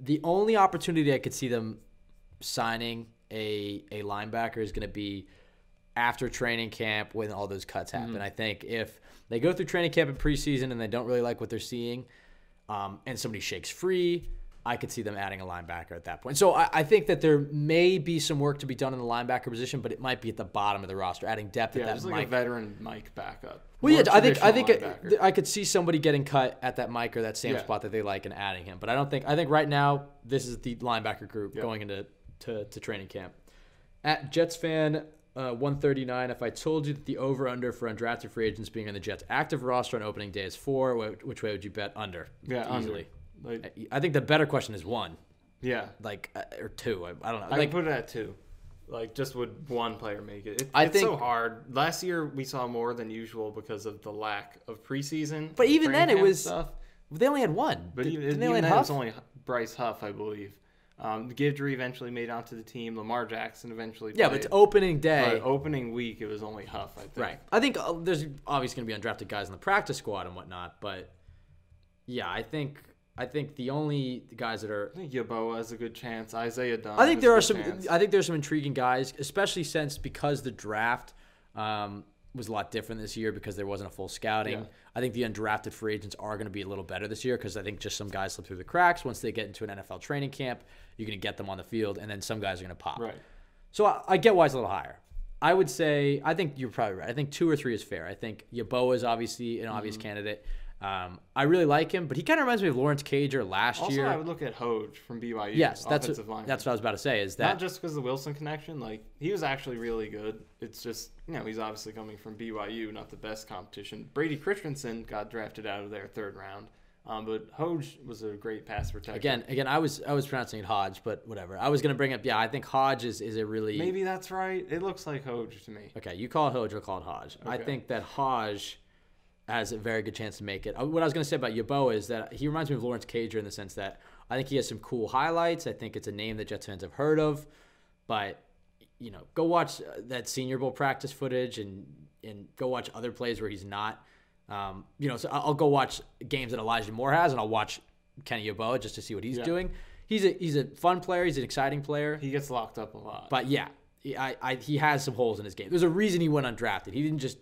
E: the only opportunity I could see them signing a a linebacker is going to be after training camp when all those cuts happen.
F: Mm-hmm.
E: I think if they go through training camp and preseason and they don't really like what they're seeing, um, and somebody shakes free, I could see them adding a linebacker at that point. So I, I think that there may be some work to be done in the linebacker position, but it might be at the bottom of the roster, adding depth
F: yeah,
E: at that
F: like
E: Mike.
F: a veteran Mike backup.
E: well, yeah, I think I think
F: linebacker.
E: I could see somebody getting cut at that Mike or that Sam
F: Yeah.
E: spot that they like and adding him. But I don't think I think right now this is the linebacker group going into to, to training camp. At Jets fan uh, 139, if I told you that the over under for undrafted free agents being on the Jets active roster on opening day is four, which way would you bet under?
F: yeah, under. Like,
E: I think the better question is one,
F: yeah,
E: like uh, or two. I, I don't know.
F: I
E: Like
F: put it at two. Like, just would one player make it? it
E: I
F: it's so hard. Last year we saw more than usual because of the lack of preseason.
E: But even then, it was-
F: stuff.
E: they only had one.
F: But
E: Did-
F: even,
E: didn't they
F: even then,
E: have
F: it was only Bryce Huff, I believe. Um, Guidry eventually made onto the team. Lamar Jackson eventually.
E: yeah,
F: played.
E: but it's opening day.
F: But opening week, it was only Huff. I think.
E: Right. I think uh, there's obviously going to be undrafted guys in the practice squad and whatnot, but yeah, I think I think the only guys that are
F: I think Yeboah has a good chance. Isaiah Dunn.
E: I think there are some
F: chance.
E: I think there's some intriguing guys, especially since because the draft um, was a lot different this year because there wasn't a full scouting.
F: Yeah.
E: I think the undrafted free agents are going to be a little better this year because I think just some guys slip through the cracks once they get into an NFL training camp. You're going to get them on the field, and then some guys are going to pop.
F: Right.
E: So I, I get why it's a little higher. I would say I think you're probably right. I think two or three is fair. I think Yeboah is obviously an obvious
F: Mm-hmm.
E: candidate. Um, I really like him, but he kind of reminds me of Lawrence Cager last
F: Also,
E: year.
F: I would look at Hoge from BYU.
E: yes, that's
F: offensive
E: what,
F: lineman.
E: that's what I was about to say. Is that
F: Not just because of the Wilson connection. Like he was actually really good. It's just you know he's obviously coming from BYU, not the best competition. Brady Christensen got drafted out of their third round, um, but Hoge was a great pass protector.
E: again? Again, I was I was pronouncing it Hodge, but whatever. I was gonna bring up. Yeah, I think Hodge is, is a really
F: maybe that's right. It looks like Hoge to me.
E: Okay, you call it Hodge, I'll call it Hodge. I think that Hodge has a very good chance to make it. Uh, What I was going to say about Yeboah is that he reminds me of Lawrence Cager in the sense that I think he has some cool highlights. I think it's a name that Jets fans have heard of, but you know, go watch uh, that Senior Bowl practice footage and and go watch other plays where he's not. Um, you know, so I'll go watch games that Elijah Moore has, and I'll watch Kenny Yeboah just to see what he's
F: Yeah.
E: doing. He's a he's a fun player. He's an exciting player.
F: He gets locked up a lot.
E: But yeah, he- I, I, he has some holes in his game. There's a reason he went undrafted. He didn't just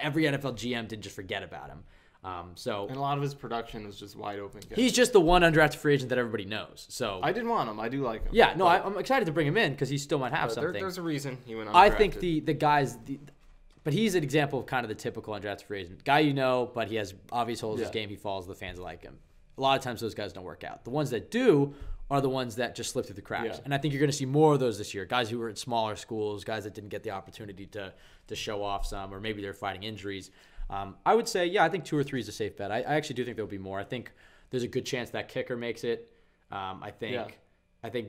E: every NFL GM didn't just forget about him. Um, so
F: and a lot of his production was just wide open. catch.
E: he's just the one undrafted free agent that everybody knows. So
F: I did want him. I do like him.
E: yeah, no, I, I'm excited to bring him in because he still might have
F: there-
E: something.
F: there's a reason he went. On.
E: I think the the guys, the, but he's an example of kind of the typical undrafted free agent guy you know, but he has obvious holes in his game. He falls. The fans like him. A lot of times those guys don't work out. The ones that do are the ones that just slip through the cracks.
F: Yeah.
E: And I think you're going to see more of those this year. Guys who were in smaller schools, guys that didn't get the opportunity to to show off some, or maybe they're fighting injuries. Um, I would say, yeah, I think two or three is a safe bet. I, I actually do think there'll be more. I think there's a good chance that kicker makes it. Um, I think,
F: Yeah.
E: I think,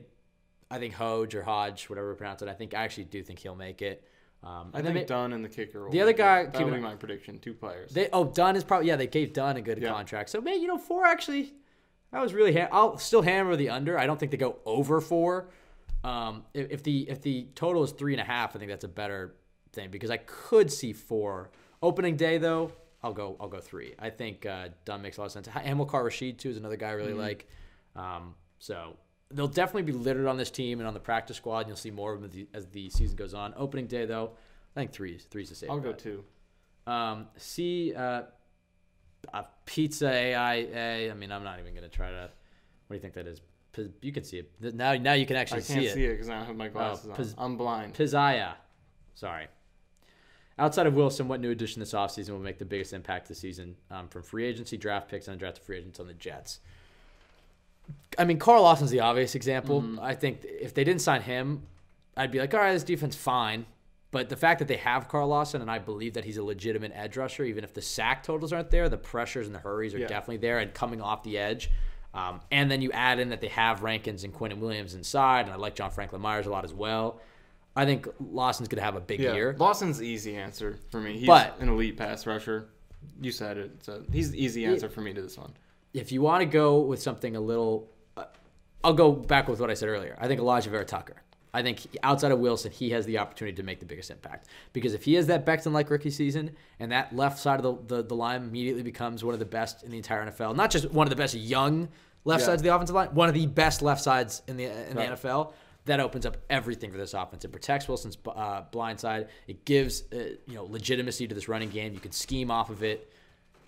E: I think Hodge or Hodge, whatever we pronounce it. I think I actually do think he'll make it. Um,
F: I think Dunn and the kicker. Will
E: The other guy-
F: That would be my prediction. Two players.
E: They oh Dunn is probably yeah they gave Dunn a good
F: Yeah.
E: contract so man you know four actually that was really ha- I'll still hammer the under. I don't think they go over four. Um if, if the if the total is three and a half I think that's a better thing because I could see four. Opening day though I'll go I'll go three. I think uh, Dunn makes a lot of sense. Hamilcar Rashed too is another guy I really like. Um so they'll definitely be littered on this team and on the practice squad and you'll see more of them as the, as the season goes on. Opening day though I think three three's the safe
F: I'll go two.
E: Um, C, uh, uh, pizza AIA. I mean, I'm not even gonna try to. What do you think that is? P- You can see it now. Now you can actually see it.
F: I can't see it. because I don't have my glasses
E: pos-
F: on. I'm blind.
E: Pizzaya. Sorry. Outside of Wilson, what new addition this offseason will make the biggest impact this season um, from free agency, draft picks, and undrafted free agents on the Jets? I mean, Carl Lawson's the obvious example.
F: Mm-hmm.
E: I think if they didn't sign him, I'd be like, all right, this defense fine. But the fact that they have Carl Lawson, and I believe that he's a legitimate edge rusher, even if the sack totals aren't there, the pressures and the hurries are
F: Yeah.
E: definitely there and coming off the edge. Um, and then you add in that they have Rankins and Quinnen Williams inside, and I like John Franklin Myers a lot as well. I think Lawson's going to have a big
F: Yeah,
E: year.
F: Lawson's the easy answer for me. He's
E: But-
F: an elite pass rusher. You said it. So he's the easy answer for me to this one.
E: if you want to go with something a little, uh, I'll go back with what I said earlier. I think Alijah Vera Tucker. I think outside of Wilson, he has the opportunity to make the biggest impact because if he has that Becton like rookie season and that left side of the, the, the line immediately becomes one of the best in the entire NFL, not just one of the best young left
F: Yeah.
E: sides of the offensive line, one of the best left sides in the in
F: Right.
E: the NFL. That opens up everything for this offense. It protects Wilson's uh, blind side. It gives uh, you know legitimacy to this running game. You can scheme off of it.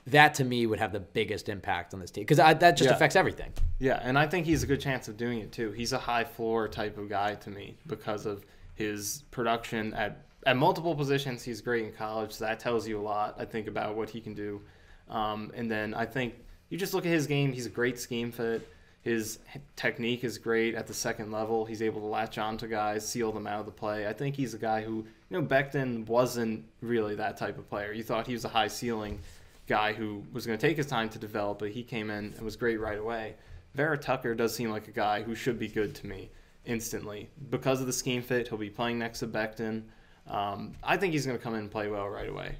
E: That to me would have the biggest impact on this team because that just
F: Yeah.
E: affects everything.
F: Yeah, and I think he's a good chance of doing it too. He's a high floor type of guy to me because of his production at at multiple positions. He's great in college, so that tells you a lot. I think about what he can do. Um, and then I think you just look at his game. He's a great scheme fit. His technique is great at the second level. He's able to latch on to guys, seal them out of the play. I think he's a guy who, you know, Becton wasn't really that type of player. You thought he was a high ceiling guy who was going to take his time to develop, but he came in and was great right away. Vera Tucker does seem like a guy who should be good to me instantly because of the scheme fit. He'll be playing next to Becton. Um, I think he's going to come in and play well right away.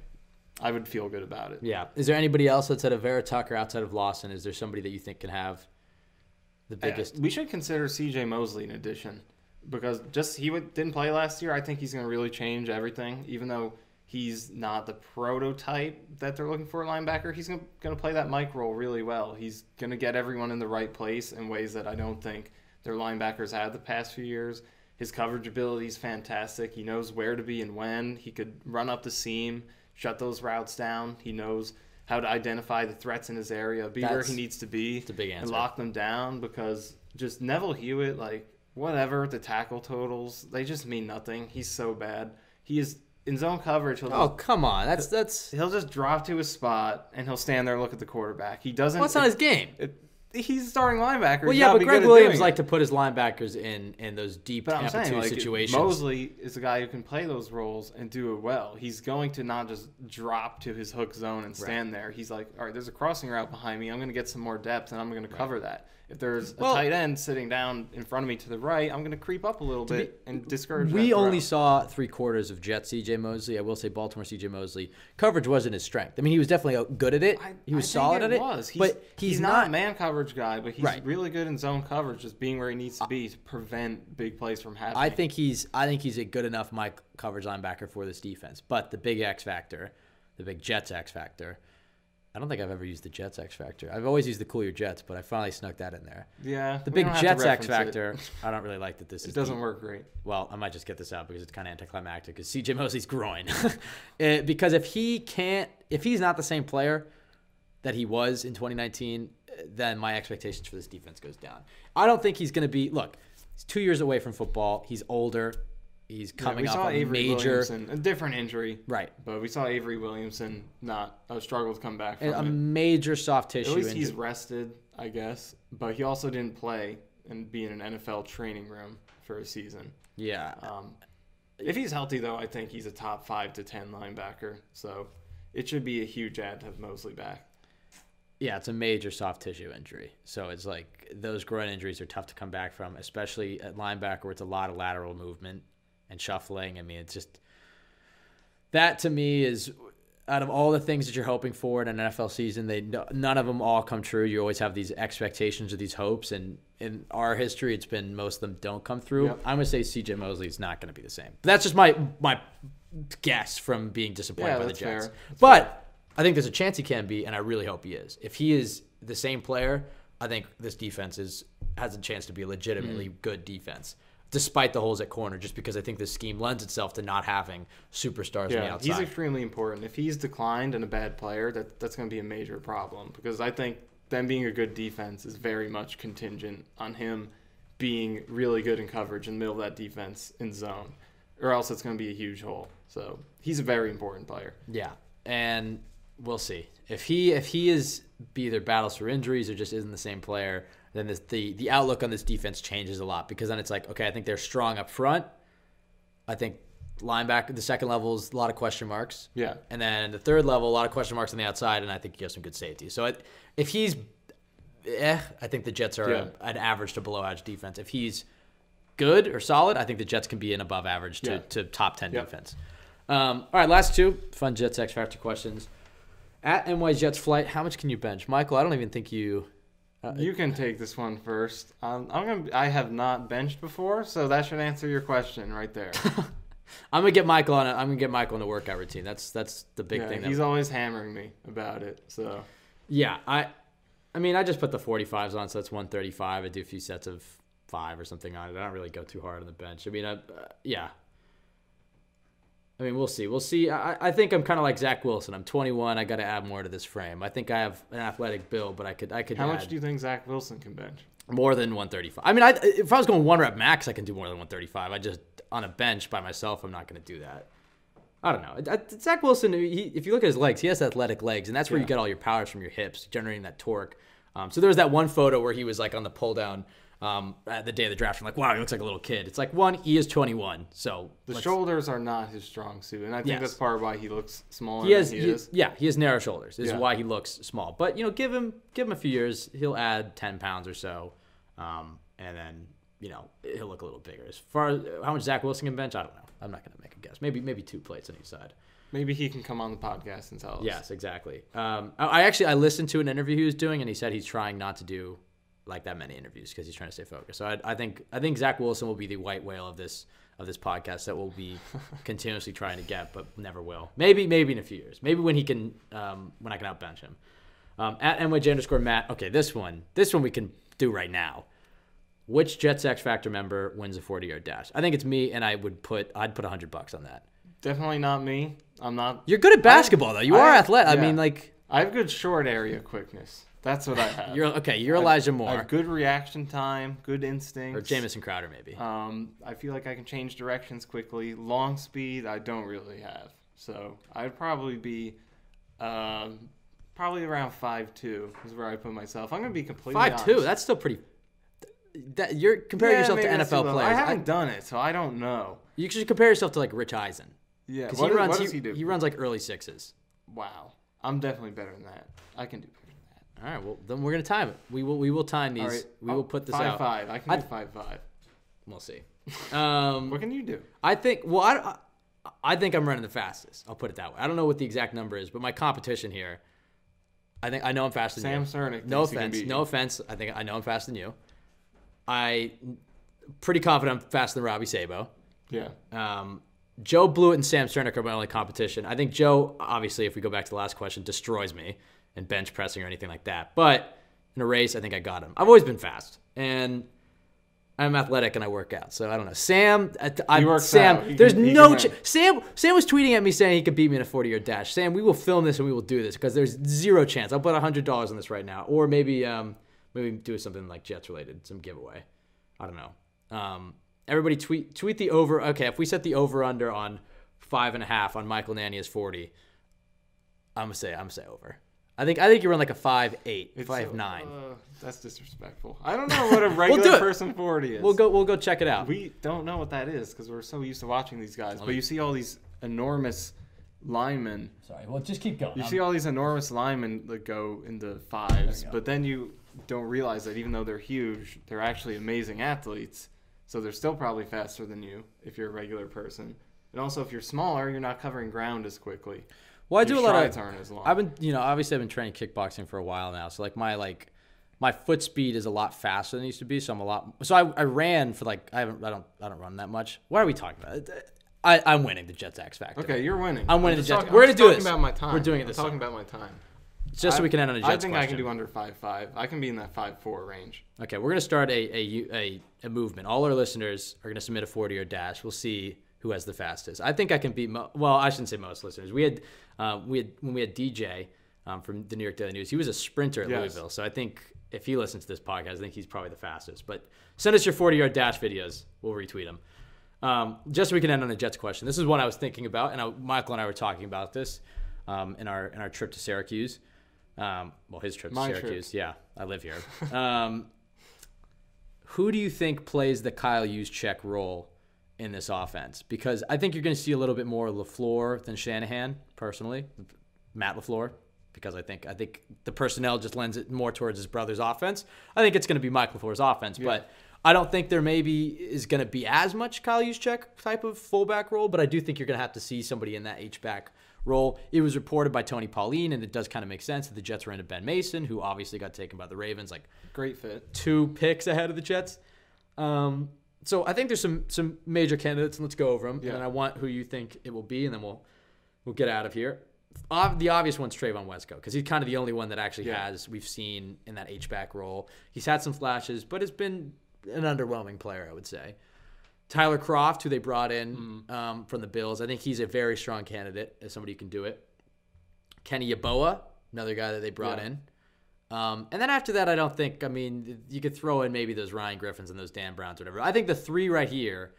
F: I would feel good about it.
E: Yeah. Is there anybody else outside of Vera Tucker, outside of Lawson? Is there somebody that you think can have the biggest?
F: Uh, we should consider C.J. Mosley in addition because just he would, didn't play last year. I think he's going to really change everything. Even though he's not the prototype that they're looking for at linebacker, he's going to play that Mike role really well. He's going to get everyone in the right place in ways that I don't think their linebackers had the past few years. His coverage ability is fantastic. He knows where to be and when. He could run up the seam, shut those routes down. He knows how to identify the threats in his area, be where he needs to be,
E: a big
F: and
E: answer.
F: lock them down. Because just Neville Hewitt, like whatever the tackle totals, they just mean nothing. He's so bad. He is in zone coverage. He'll
E: oh
F: just,
E: come on, that's that's
F: he'll just drop to his spot and he'll stand there and look at the quarterback. He doesn't.
E: well, that's not his game.
F: it- he's a starting linebacker.
E: Well, yeah, but
F: Gregg
E: Williams liked to put his linebackers in in those deep
F: But
E: Tampa
F: saying,
E: two
F: like,
E: situations.
F: Mosley is a guy who can play those roles and do it well. He's going to not just drop to his hook zone and stand there. He's like, all right, there's a crossing route behind me. I'm going to get some more depth and I'm going to cover that. If there's a
E: Well-
F: tight end sitting down in front of me to the right, I'm going to creep up a little bit and discourage.
E: we only saw three quarters of Jets CJ Mosley. I will say Baltimore CJ Mosley coverage wasn't his strength. I mean, he was definitely uh, good at it.
F: I-
E: he was solid at it.
F: Was. He's,
E: but he's,
F: not,
E: not
F: a man coverage guy, but he's
E: Right.
F: really good in zone coverage, just being where he needs to be to prevent big plays from happening.
E: I think he's I think he's a good enough Mike coverage linebacker for this defense. But the big X factor, the big Jets X factor. I don't think I've ever used the Jets X factor. I've always used the cool your Jets, but I finally snuck that in there.
F: yeah,
E: The big
F: don't have to
E: Jets X
F: it.
E: factor. I don't really like that this
F: It doesn't
E: the-
F: work great.
E: Well, I might just get this out because it's kind of anticlimactic. Because CJ Mosley's groin. Eh, because if he can't, if he's not the same player that he was in 2019, eh, then my expectations for this defense goes down. I don't think he's going to be. Look, he's two years away from football. He's older. He's
F: Yeah,
E: coming
F: we
E: off
F: saw
E: a
F: Avery
E: major
F: Williamson, a different injury,
E: right,
F: but we saw Avery Williamson not uh, struggle to come back from
E: a
F: it.
E: major soft tissue
F: At least
E: injury.
F: he's rested, I guess, but he also didn't play and be in an NFL training room for a season.
E: yeah,
F: Um, if he's healthy, though, I think he's a top five to ten linebacker. So it should be a huge add to have Mosley back.
E: Yeah, it's a major soft tissue injury. So it's like those groin injuries are tough to come back from, especially at linebacker where it's a lot of lateral movement and shuffling. I mean, it's just that to me is out of all the things that you're hoping for in an NFL season, they none of them all come true. You always have these expectations or these hopes, and in our history, it's been most of them don't come through.
F: Yep.
E: I'm gonna say C.J. Mosley is not gonna be the same. But that's just my my guess from being disappointed
F: Yeah,
E: by the Jets.
F: fair.
E: But I think there's a chance he can be, and I really hope he is. If he is the same player, I think this defense is has a chance to be a legitimately good defense, despite the holes at corner. Just because I think this scheme lends itself to not having superstars on the
F: Yeah, he's extremely important. If he's declined and a bad player, that that's going to be a major problem because I think them being a good defense is very much contingent on him being really good in coverage in the middle of that defense in zone, or else it's going to be a huge hole. So he's a very important player.
E: Yeah, and we'll see if he if he is be either battles for injuries or just isn't the same player. Then this, the the outlook on this defense changes a lot because then it's like okay, I think they're strong up front. I think linebacker the second level is a lot of question marks.
F: Yeah.
E: and then the third level a lot of question marks on the outside, and I think he has some good safety. So it, if he's eh, I think the Jets are
F: Yeah.
E: an average to below average defense. If he's good or solid, I think the Jets can be an above average to,
F: Yeah.
E: to top 10
F: Yep.
E: defense. Um, all right, last two fun Jets X Factor questions. At NY Jets flight, how much can you bench? Michael, I don't even think you.
F: You can take this one first. Um, I'm gonna. I have not benched before, so that should answer your question right there.
E: I'm gonna get Michael on. A, I'm gonna get Michael on a workout routine. That's that's the big
F: yeah,
E: thing. That,
F: he's always hammering me about it. So
E: yeah, I, I mean, I just put the 45s on, so that's 135. I do a few sets of five or something on it. I don't really go too hard on the bench. I mean, I, uh, yeah. I mean, we'll see. We'll see. I, I think I'm kind of like Zach Wilson. I'm 21. I got to add more to this frame. I think I have an athletic build, but I could I could
F: how
E: add
F: much do you think Zach Wilson can bench?
E: more than 135. I mean, I, if I was going one rep max, I can do more than 135. I just on a bench by myself, I'm not going to do that. I don't know. I- I- Zach Wilson, he, if you look at his legs, he has athletic legs, and that's where you get all your powers from your hips, generating that torque. Um, so there was that one photo where he was like on the pull down um, at the day of the draft. I'm like, wow, he looks like a little kid. It's like one, he is 21, so
F: The
E: let's-
F: shoulders are not his strong suit, and I think
E: Yes.
F: that's part of why he looks smaller
E: he has,
F: than he,
E: he-
F: is.
E: yeah, he has narrow shoulders. This
F: Yeah.
E: is why he looks small. But you know, give him give him a few years, he'll add 10 pounds or so, um, and then you know he'll look a little bigger. As far as how much Zach Wilson can bench, I don't know. I'm not gonna make a guess. Maybe maybe two plates on each side.
F: Maybe he can come on the podcast and tell us.
E: Yes, exactly. Um, I, I actually I listened to an interview he was doing, and he said he's trying not to do like that many interviews because he's trying to stay focused. So I, I think I think Zach Wilson will be the white whale of this of this podcast that we'll be continuously trying to get, but never will. Maybe maybe in a few years. Maybe when he can um, when I can outbench him. Um, at NYJ underscore Matt. Okay, this one this one we can do right now. Which Jets X Factor member wins a 40 yard dash? I think it's me, and I would put I'd put 100 bucks on that.
F: Definitely not me. I'm not.
E: You're good at basketball though. You are
F: I-
E: athletic. I mean, like
F: I have good short area quickness. That's what I have.
E: you're okay. You're Elijah
F: I
E: Moore
F: have good reaction time, good instincts.
E: or Jamison Crowder, maybe.
F: Um, I feel like I can change directions quickly. Long speed, I don't really have. So I'd probably be, um, probably around five two is where I put myself. I'm gonna be completely
E: Five two. That's still pretty. That you're comparing
F: Yeah,
E: yourself to
F: maybe that's too
E: NFL players.
F: I
E: I-
F: haven't done it, so I don't know.
E: you should compare yourself to like Rich Eisen
F: Yeah, what,
E: he runs.
F: what does he do?
E: he runs like early sixes.
F: Wow, I'm definitely better than that. I can do better.
E: All right. Well, then we're gonna time it. We will. We will time these.
F: Right,
E: We
F: I'll-
E: will put this
F: five,
E: out.
F: Five I can
E: I-
F: do five five.
E: We'll see. Um,
F: What can you do?
E: I think. Well, I, I think I'm running the fastest. I'll put it that way. I don't know what the exact number is, but my competition here. I think I know I'm faster than
F: Sam
E: you.
F: Cernick
E: No
F: thinks he can
E: offense. No offense. I think I know I'm faster than you. I pretty confident I'm faster than Robby Sabo.
F: Yeah.
E: Um, Joe Blewett and Sam Sternick are my only competition. I think Joe, obviously, if we go back to the last question, destroys me in bench pressing or anything like that. But in a race, I think I got him. I've always been fast, and I'm athletic and I work out. So I don't know. Sam, I, Sam. There's
F: can-
E: no ch- Sam. Sam was tweeting at me saying he could beat me in a 40 yard dash. Sam, we will film this and we will do this because there's zero chance. I'll put hundred dollars on this right now, or maybe um maybe do something like Jets related, some giveaway. I don't know. Um, everybody tweet tweet the over. Okay, if we set the over under on five and a half on Michael Nania's forty, I'm gonna say I'm gonna say over. I think I think you run like a five eight,
F: It's
E: five
F: so-
E: nine.
F: Uh, that's disrespectful. I don't know what a regular
E: do it.
F: person 40 is.
E: we'll go we'll go check it out.
F: We don't know what that is because we're so used to watching these guys. But you see all these enormous linemen.
E: Sorry, well just keep going.
F: You see all these enormous linemen that go into fives,
E: go.
F: but then you don't realize that even though they're huge, they're actually amazing athletes. So they're still probably faster than you if you're a regular person. And also, if you're smaller, you're not covering ground as quickly.
E: Well, I do a lot of.
F: aren't as long.
E: I've been, you know, obviously I've been training kickboxing for a while now, so like my like my foot speed is a lot faster than it used to be. So I'm a lot. So I, I ran for like I haven't I don't I don't run that much. What are we talking about? I I'm winning the Jets X Factor.
F: Okay, you're winning.
E: I'm winning
F: just
E: the Jets.
F: talking-
E: We're
F: I'm
E: gonna do
F: talking
E: this.
F: about my time.
E: We're doing it
F: I'm
E: this
F: talking
E: summer.
F: about my time.
E: just so we can end on a Jets
F: I think I can do under five five. I can be in that five four range.
E: Okay, we're gonna start a a, a a movement. All our listeners are gonna submit a 40 yard dash. We'll see who has the fastest. I think I can beat. Mo- well, I shouldn't say most listeners. We had uh, we had when we had DJ um, from the New York Daily News. He was a sprinter at
F: Yes.
E: Louisville, so I think if he listens to this podcast, I think he's probably the fastest. But send us your 40 yard dash videos. We'll retweet them. Um, just so we can end on a Jets question. This is one I was thinking about, and I, Michael and I were talking about this um, in our in our trip to Syracuse. Um, well, his trip to
F: My trip.
E: Syracuse. Yeah, I live here. Um, who do you think plays the Kyle Juszczyk role in this offense? Because I think you're going to see a little bit more Lafleur than Shanahan, personally, Matt Lafleur. Because I think I think the personnel just lends it more towards his brother's offense. I think it's going to be Mike Lafleur's offense, but I don't think there maybe is going to be as much Kyle Juszczyk type of fullback role. But I do think you're going to have to see somebody in that H back role. It was reported by Tony Pauline, and it does kind of make sense that the Jets were into Ben Mason, who obviously got taken by the Ravens like
F: Great fit.
E: two picks ahead of the Jets. Um, so I think there's some some major candidates, and let's go over them.
F: Yeah.
E: And I want who you think it will be, and then we'll we'll get out of here. Ob- the obvious one's Trevon Wesco because he's kind of the only one that actually
F: Yeah.
E: has we've seen in that H back role. He's had some flashes, but it's been an underwhelming player, I would say. Tyler Kroft, who they brought in
F: Mm-hmm.
E: um, from the Bills, I think he's a very strong candidate as somebody who can do it. Kenny Yeboah, another guy that they brought
F: Yeah.
E: in. Um, and then after that, I don't think. I mean, you could throw in maybe those Ryan Griffins and those Dan Browns, or whatever. I think the three right here,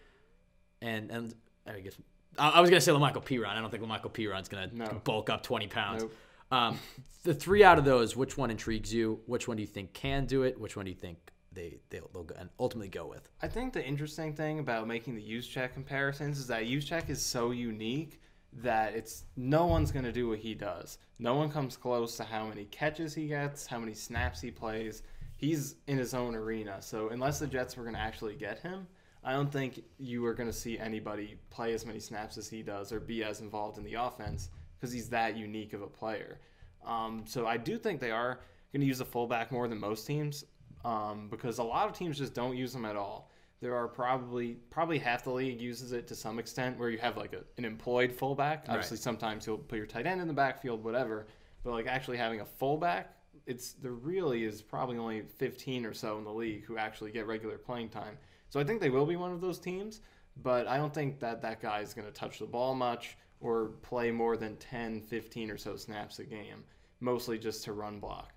E: and and I guess I, I was gonna say La'Mical Perine. I don't think La'Mical Perine's gonna
F: No.
E: bulk up twenty pounds.
F: Nope.
E: Um, the three out of those, which one intrigues you? Which one do you think can do it? Which one do you think they they'll, they'll go, and ultimately go with?
F: I think the interesting thing about making the Juszczyk comparisons is that Juszczyk is so unique that it's no one's going to do what he does. No one comes close to how many catches he gets, how many snaps he plays. He's in his own arena. So unless the Jets were going to actually get him, I don't think you are going to see anybody play as many snaps as he does or be as involved in the offense because he's that unique of a player. Um, so I do think they are going to use the fullback more than most teams um, because a lot of teams just don't use them at all. There are probably probably half the league uses it to some extent where you have like a, an employed fullback. Obviously, sometimes you'll put your tight end in the backfield, whatever. But like actually having a fullback, it's there really is probably only 15 or so in the league who actually get regular playing time. So I think they will be one of those teams, but I don't think that that guy is going to touch the ball much or play more than 10, 15 or so snaps a game, mostly just to run block.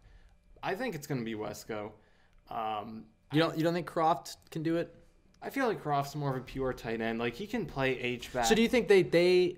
F: I think it's going to be Wesco. Um,
E: You don't you don't think Kroft can do it?
F: I feel like Kroft's more of a pure tight end. Like he can play H back.
E: So do you think they they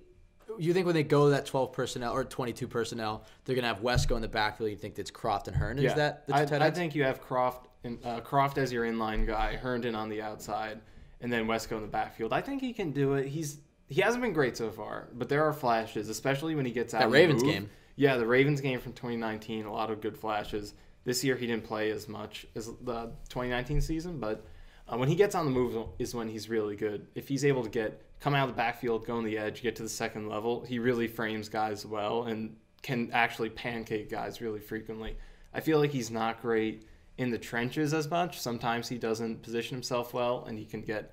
E: you think when they go that 12 personnel or 22 personnel, they're gonna have Wesco in the backfield? You think that's Kroft and Herndon? Is that the
F: I, I think you have Kroft and uh, Kroft as your inline guy, Herndon on the outside, and then Wesco in the backfield. I think he can do it. He's he hasn't been great so far, but there are flashes, especially when he gets out.
E: That Ravens game.
F: Yeah, the Ravens game from 2019. A lot of good flashes. This year he didn't play as much as the 2019 season, but uh, when he gets on the move is when he's really good. If he's able to get come out of the backfield, go on the edge, get to the second level, he really frames guys well and can actually pancake guys really frequently. I feel like he's not great in the trenches as much. Sometimes he doesn't position himself well and he can get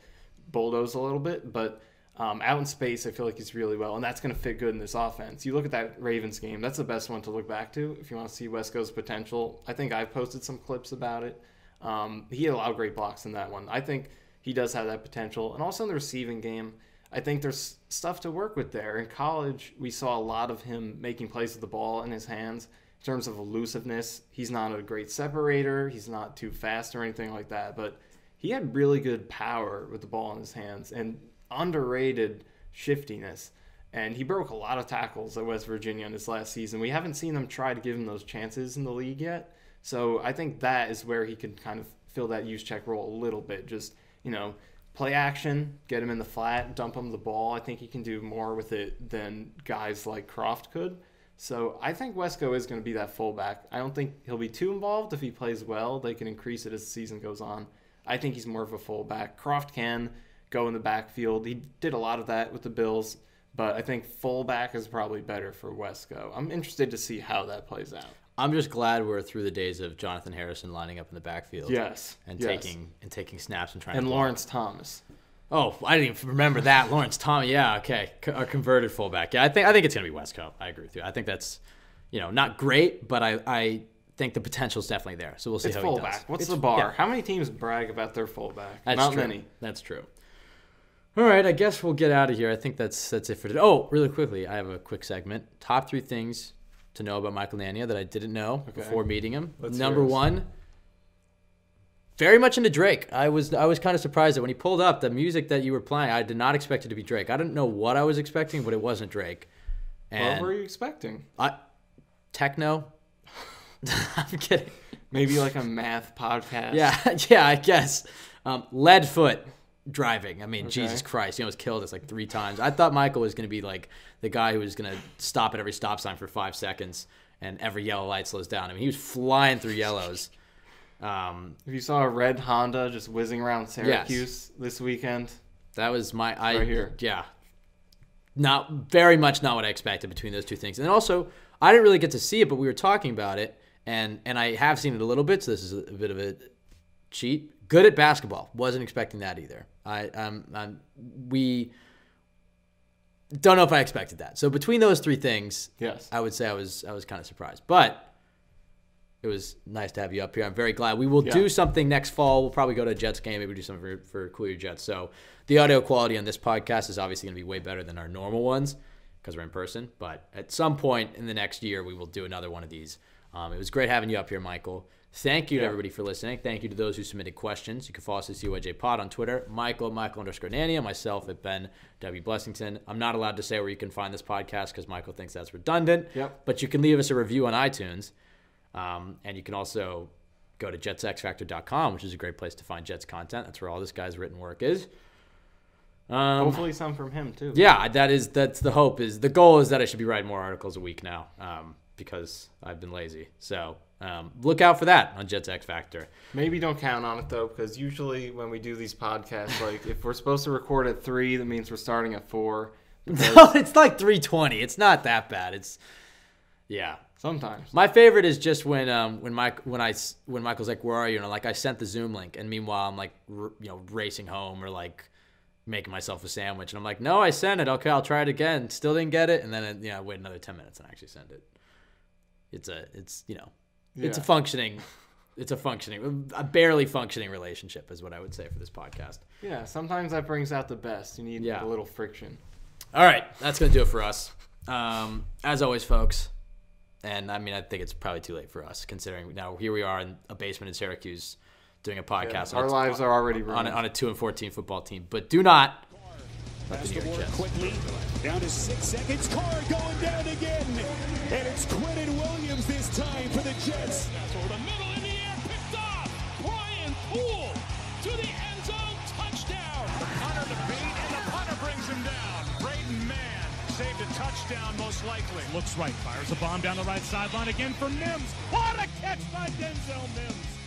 F: bulldozed a little bit, but um, out in space, I feel like he's really well, and that's going to fit good in this offense. You look at that Ravens game; that's the best one to look back to if you want to see Wesco's potential. I think I've posted some clips about it. Um, he had a lot of great blocks in that one. I think he does have that potential, and also in the receiving game, I think there's stuff to work with there. In college, we saw a lot of him making plays with the ball in his hands. In terms of elusiveness, he's not a great separator. He's not too fast or anything like that, but he had really good power with the ball in his hands and underrated shiftiness. And he broke a lot of tackles at West Virginia in his last season. We haven't seen them try to give him those chances in the league yet. So I think that is where he can kind of fill that Juszczyk role a little bit. Just, you know, play action, get him in the flat, dump him the ball. I think he can do more with it than guys like Kroft could. So I think Wesco is going to be that fullback. I don't think he'll be too involved. If he plays well, they can increase it as the season goes on. I think he's more of a fullback. Kroft can go in the backfield. He did a lot of that with the Bills, but I think fullback is probably better for Wesco. I'm interested to see how that plays out.
E: I'm just glad we're through the days of Jonotthan Harrison lining up in the backfield.
F: Yes,
E: And
F: yes.
E: taking and taking snaps and trying
F: and
E: to block.
F: Lawrence Thomas.
E: Oh, I didn't even remember that. Lawrence Thomas. Yeah, okay. C- a converted fullback. Yeah, I think I think it's gonna be Wesco. I agree with you. I think that's, you know, not great, but I I think the potential is definitely there. So we'll see
F: It's
E: how he does.
F: fullback. What's
E: It's-
F: the bar?
E: yeah,
F: How many teams brag about their fullback?
E: that's
F: Not
E: true.
F: many.
E: That's true. All right, I guess we'll get out of here. I think that's that's it for today. Oh, really quickly, I have a quick segment. Top three things to know about Michael Nania that I didn't know before meeting him.
F: Let's
E: Number one, very much into Drake. I was I was kind of surprised that when he pulled up the music that you were playing, I did not expect it to be Drake. I didn't know what I was expecting, but it wasn't Drake.
F: What were you expecting?
E: I, techno. I'm kidding.
F: Maybe like a math podcast.
E: Yeah, yeah, I guess. Um, lead foot driving. I mean,
F: Okay.
E: Jesus Christ, he almost killed us like three times. I thought Michael was going to be like the guy who was going to stop at every stop sign for five seconds and every yellow light slows down. I mean, he was flying through yellows. Um,
F: If you saw a red Honda just whizzing around Syracuse this weekend,
E: that was my I
F: Right here.
E: yeah. Not very much not what I expected between those two things. And then also, I didn't really get to see it, but we were talking about it, and and I have seen it a little bit. So this is a bit of a cheat. Good at basketball. Wasn't expecting that either. I um I'm, we don't know if I expected that. So between those three things,
F: yes.
E: I would say I was I was kind of surprised, but it was nice to have you up here. I'm very glad. We will
F: Yeah.
E: do something next fall. We'll probably go to a Jets game. Maybe do something for, for Cool Your Jets. So the audio quality on this podcast is obviously going to be way better than our normal ones because we're in person. But at some point in the next year, we will do another one of these. Um, it was great having you up here, Michael. Thank you to everybody for listening. Thank you to those who submitted questions. You can follow us at CYJ Pod on Twitter. Michael, Michael underscore Nania, myself at Ben W. Blessington. I'm not allowed to say where you can find this podcast because Michael thinks that's redundant.
F: Yep.
E: But you can leave us a review on iTunes. Um, and you can also go to jetsxfactor.com, which is a great place to find Jets content. That's where all this guy's written work is. Um,
F: Hopefully some from him too.
E: yeah, that is that's the hope. Is the goal is that I should be writing more articles a week now um, because I've been lazy. So um, look out for that on Jets X Factor.
F: Maybe don't count on it though, because usually when we do these podcasts, like if we're supposed to record at three, that means we're starting at four.
E: No, it's like 320. It's not that bad. It's yeah.
F: Sometimes.
E: My favorite is just when um when Mike when I when Michael's like where are you and I'm like I sent the Zoom link and meanwhile I'm like r- you know racing home or like making myself a sandwich and I'm like no I sent it okay I'll try it again still didn't get it and then you know wait another 10 minutes and actually send it. It's a it's you know it's a functioning it's a functioning a barely functioning relationship is what I would say for this podcast.
F: Yeah, sometimes that brings out the best. You need
E: Yeah.
F: a little friction.
E: All right, that's gonna do it for us. Um, as always, folks, and I mean, I think it's probably too late for us, considering now here we are in a basement in Syracuse doing a podcast
F: Our
E: on, a,
F: lives are already
E: on,
F: ruined.
E: a, on a two and fourteen football team. But do not
B: Pass
E: the
B: the
E: New York
B: board
E: Jets.
B: quickly. Down to six seconds. Carr going down again. And it's Quinnen Williams this time for the Jets.
C: Over the middle in the air, picked off. Brian Poole to the end zone, touchdown.
D: Hunter the beat, and the punter brings him down. Braden Mann saved a touchdown, most likely.
G: Looks right, fires a bomb down the right sideline again for Mims. What a catch by Denzel Mims.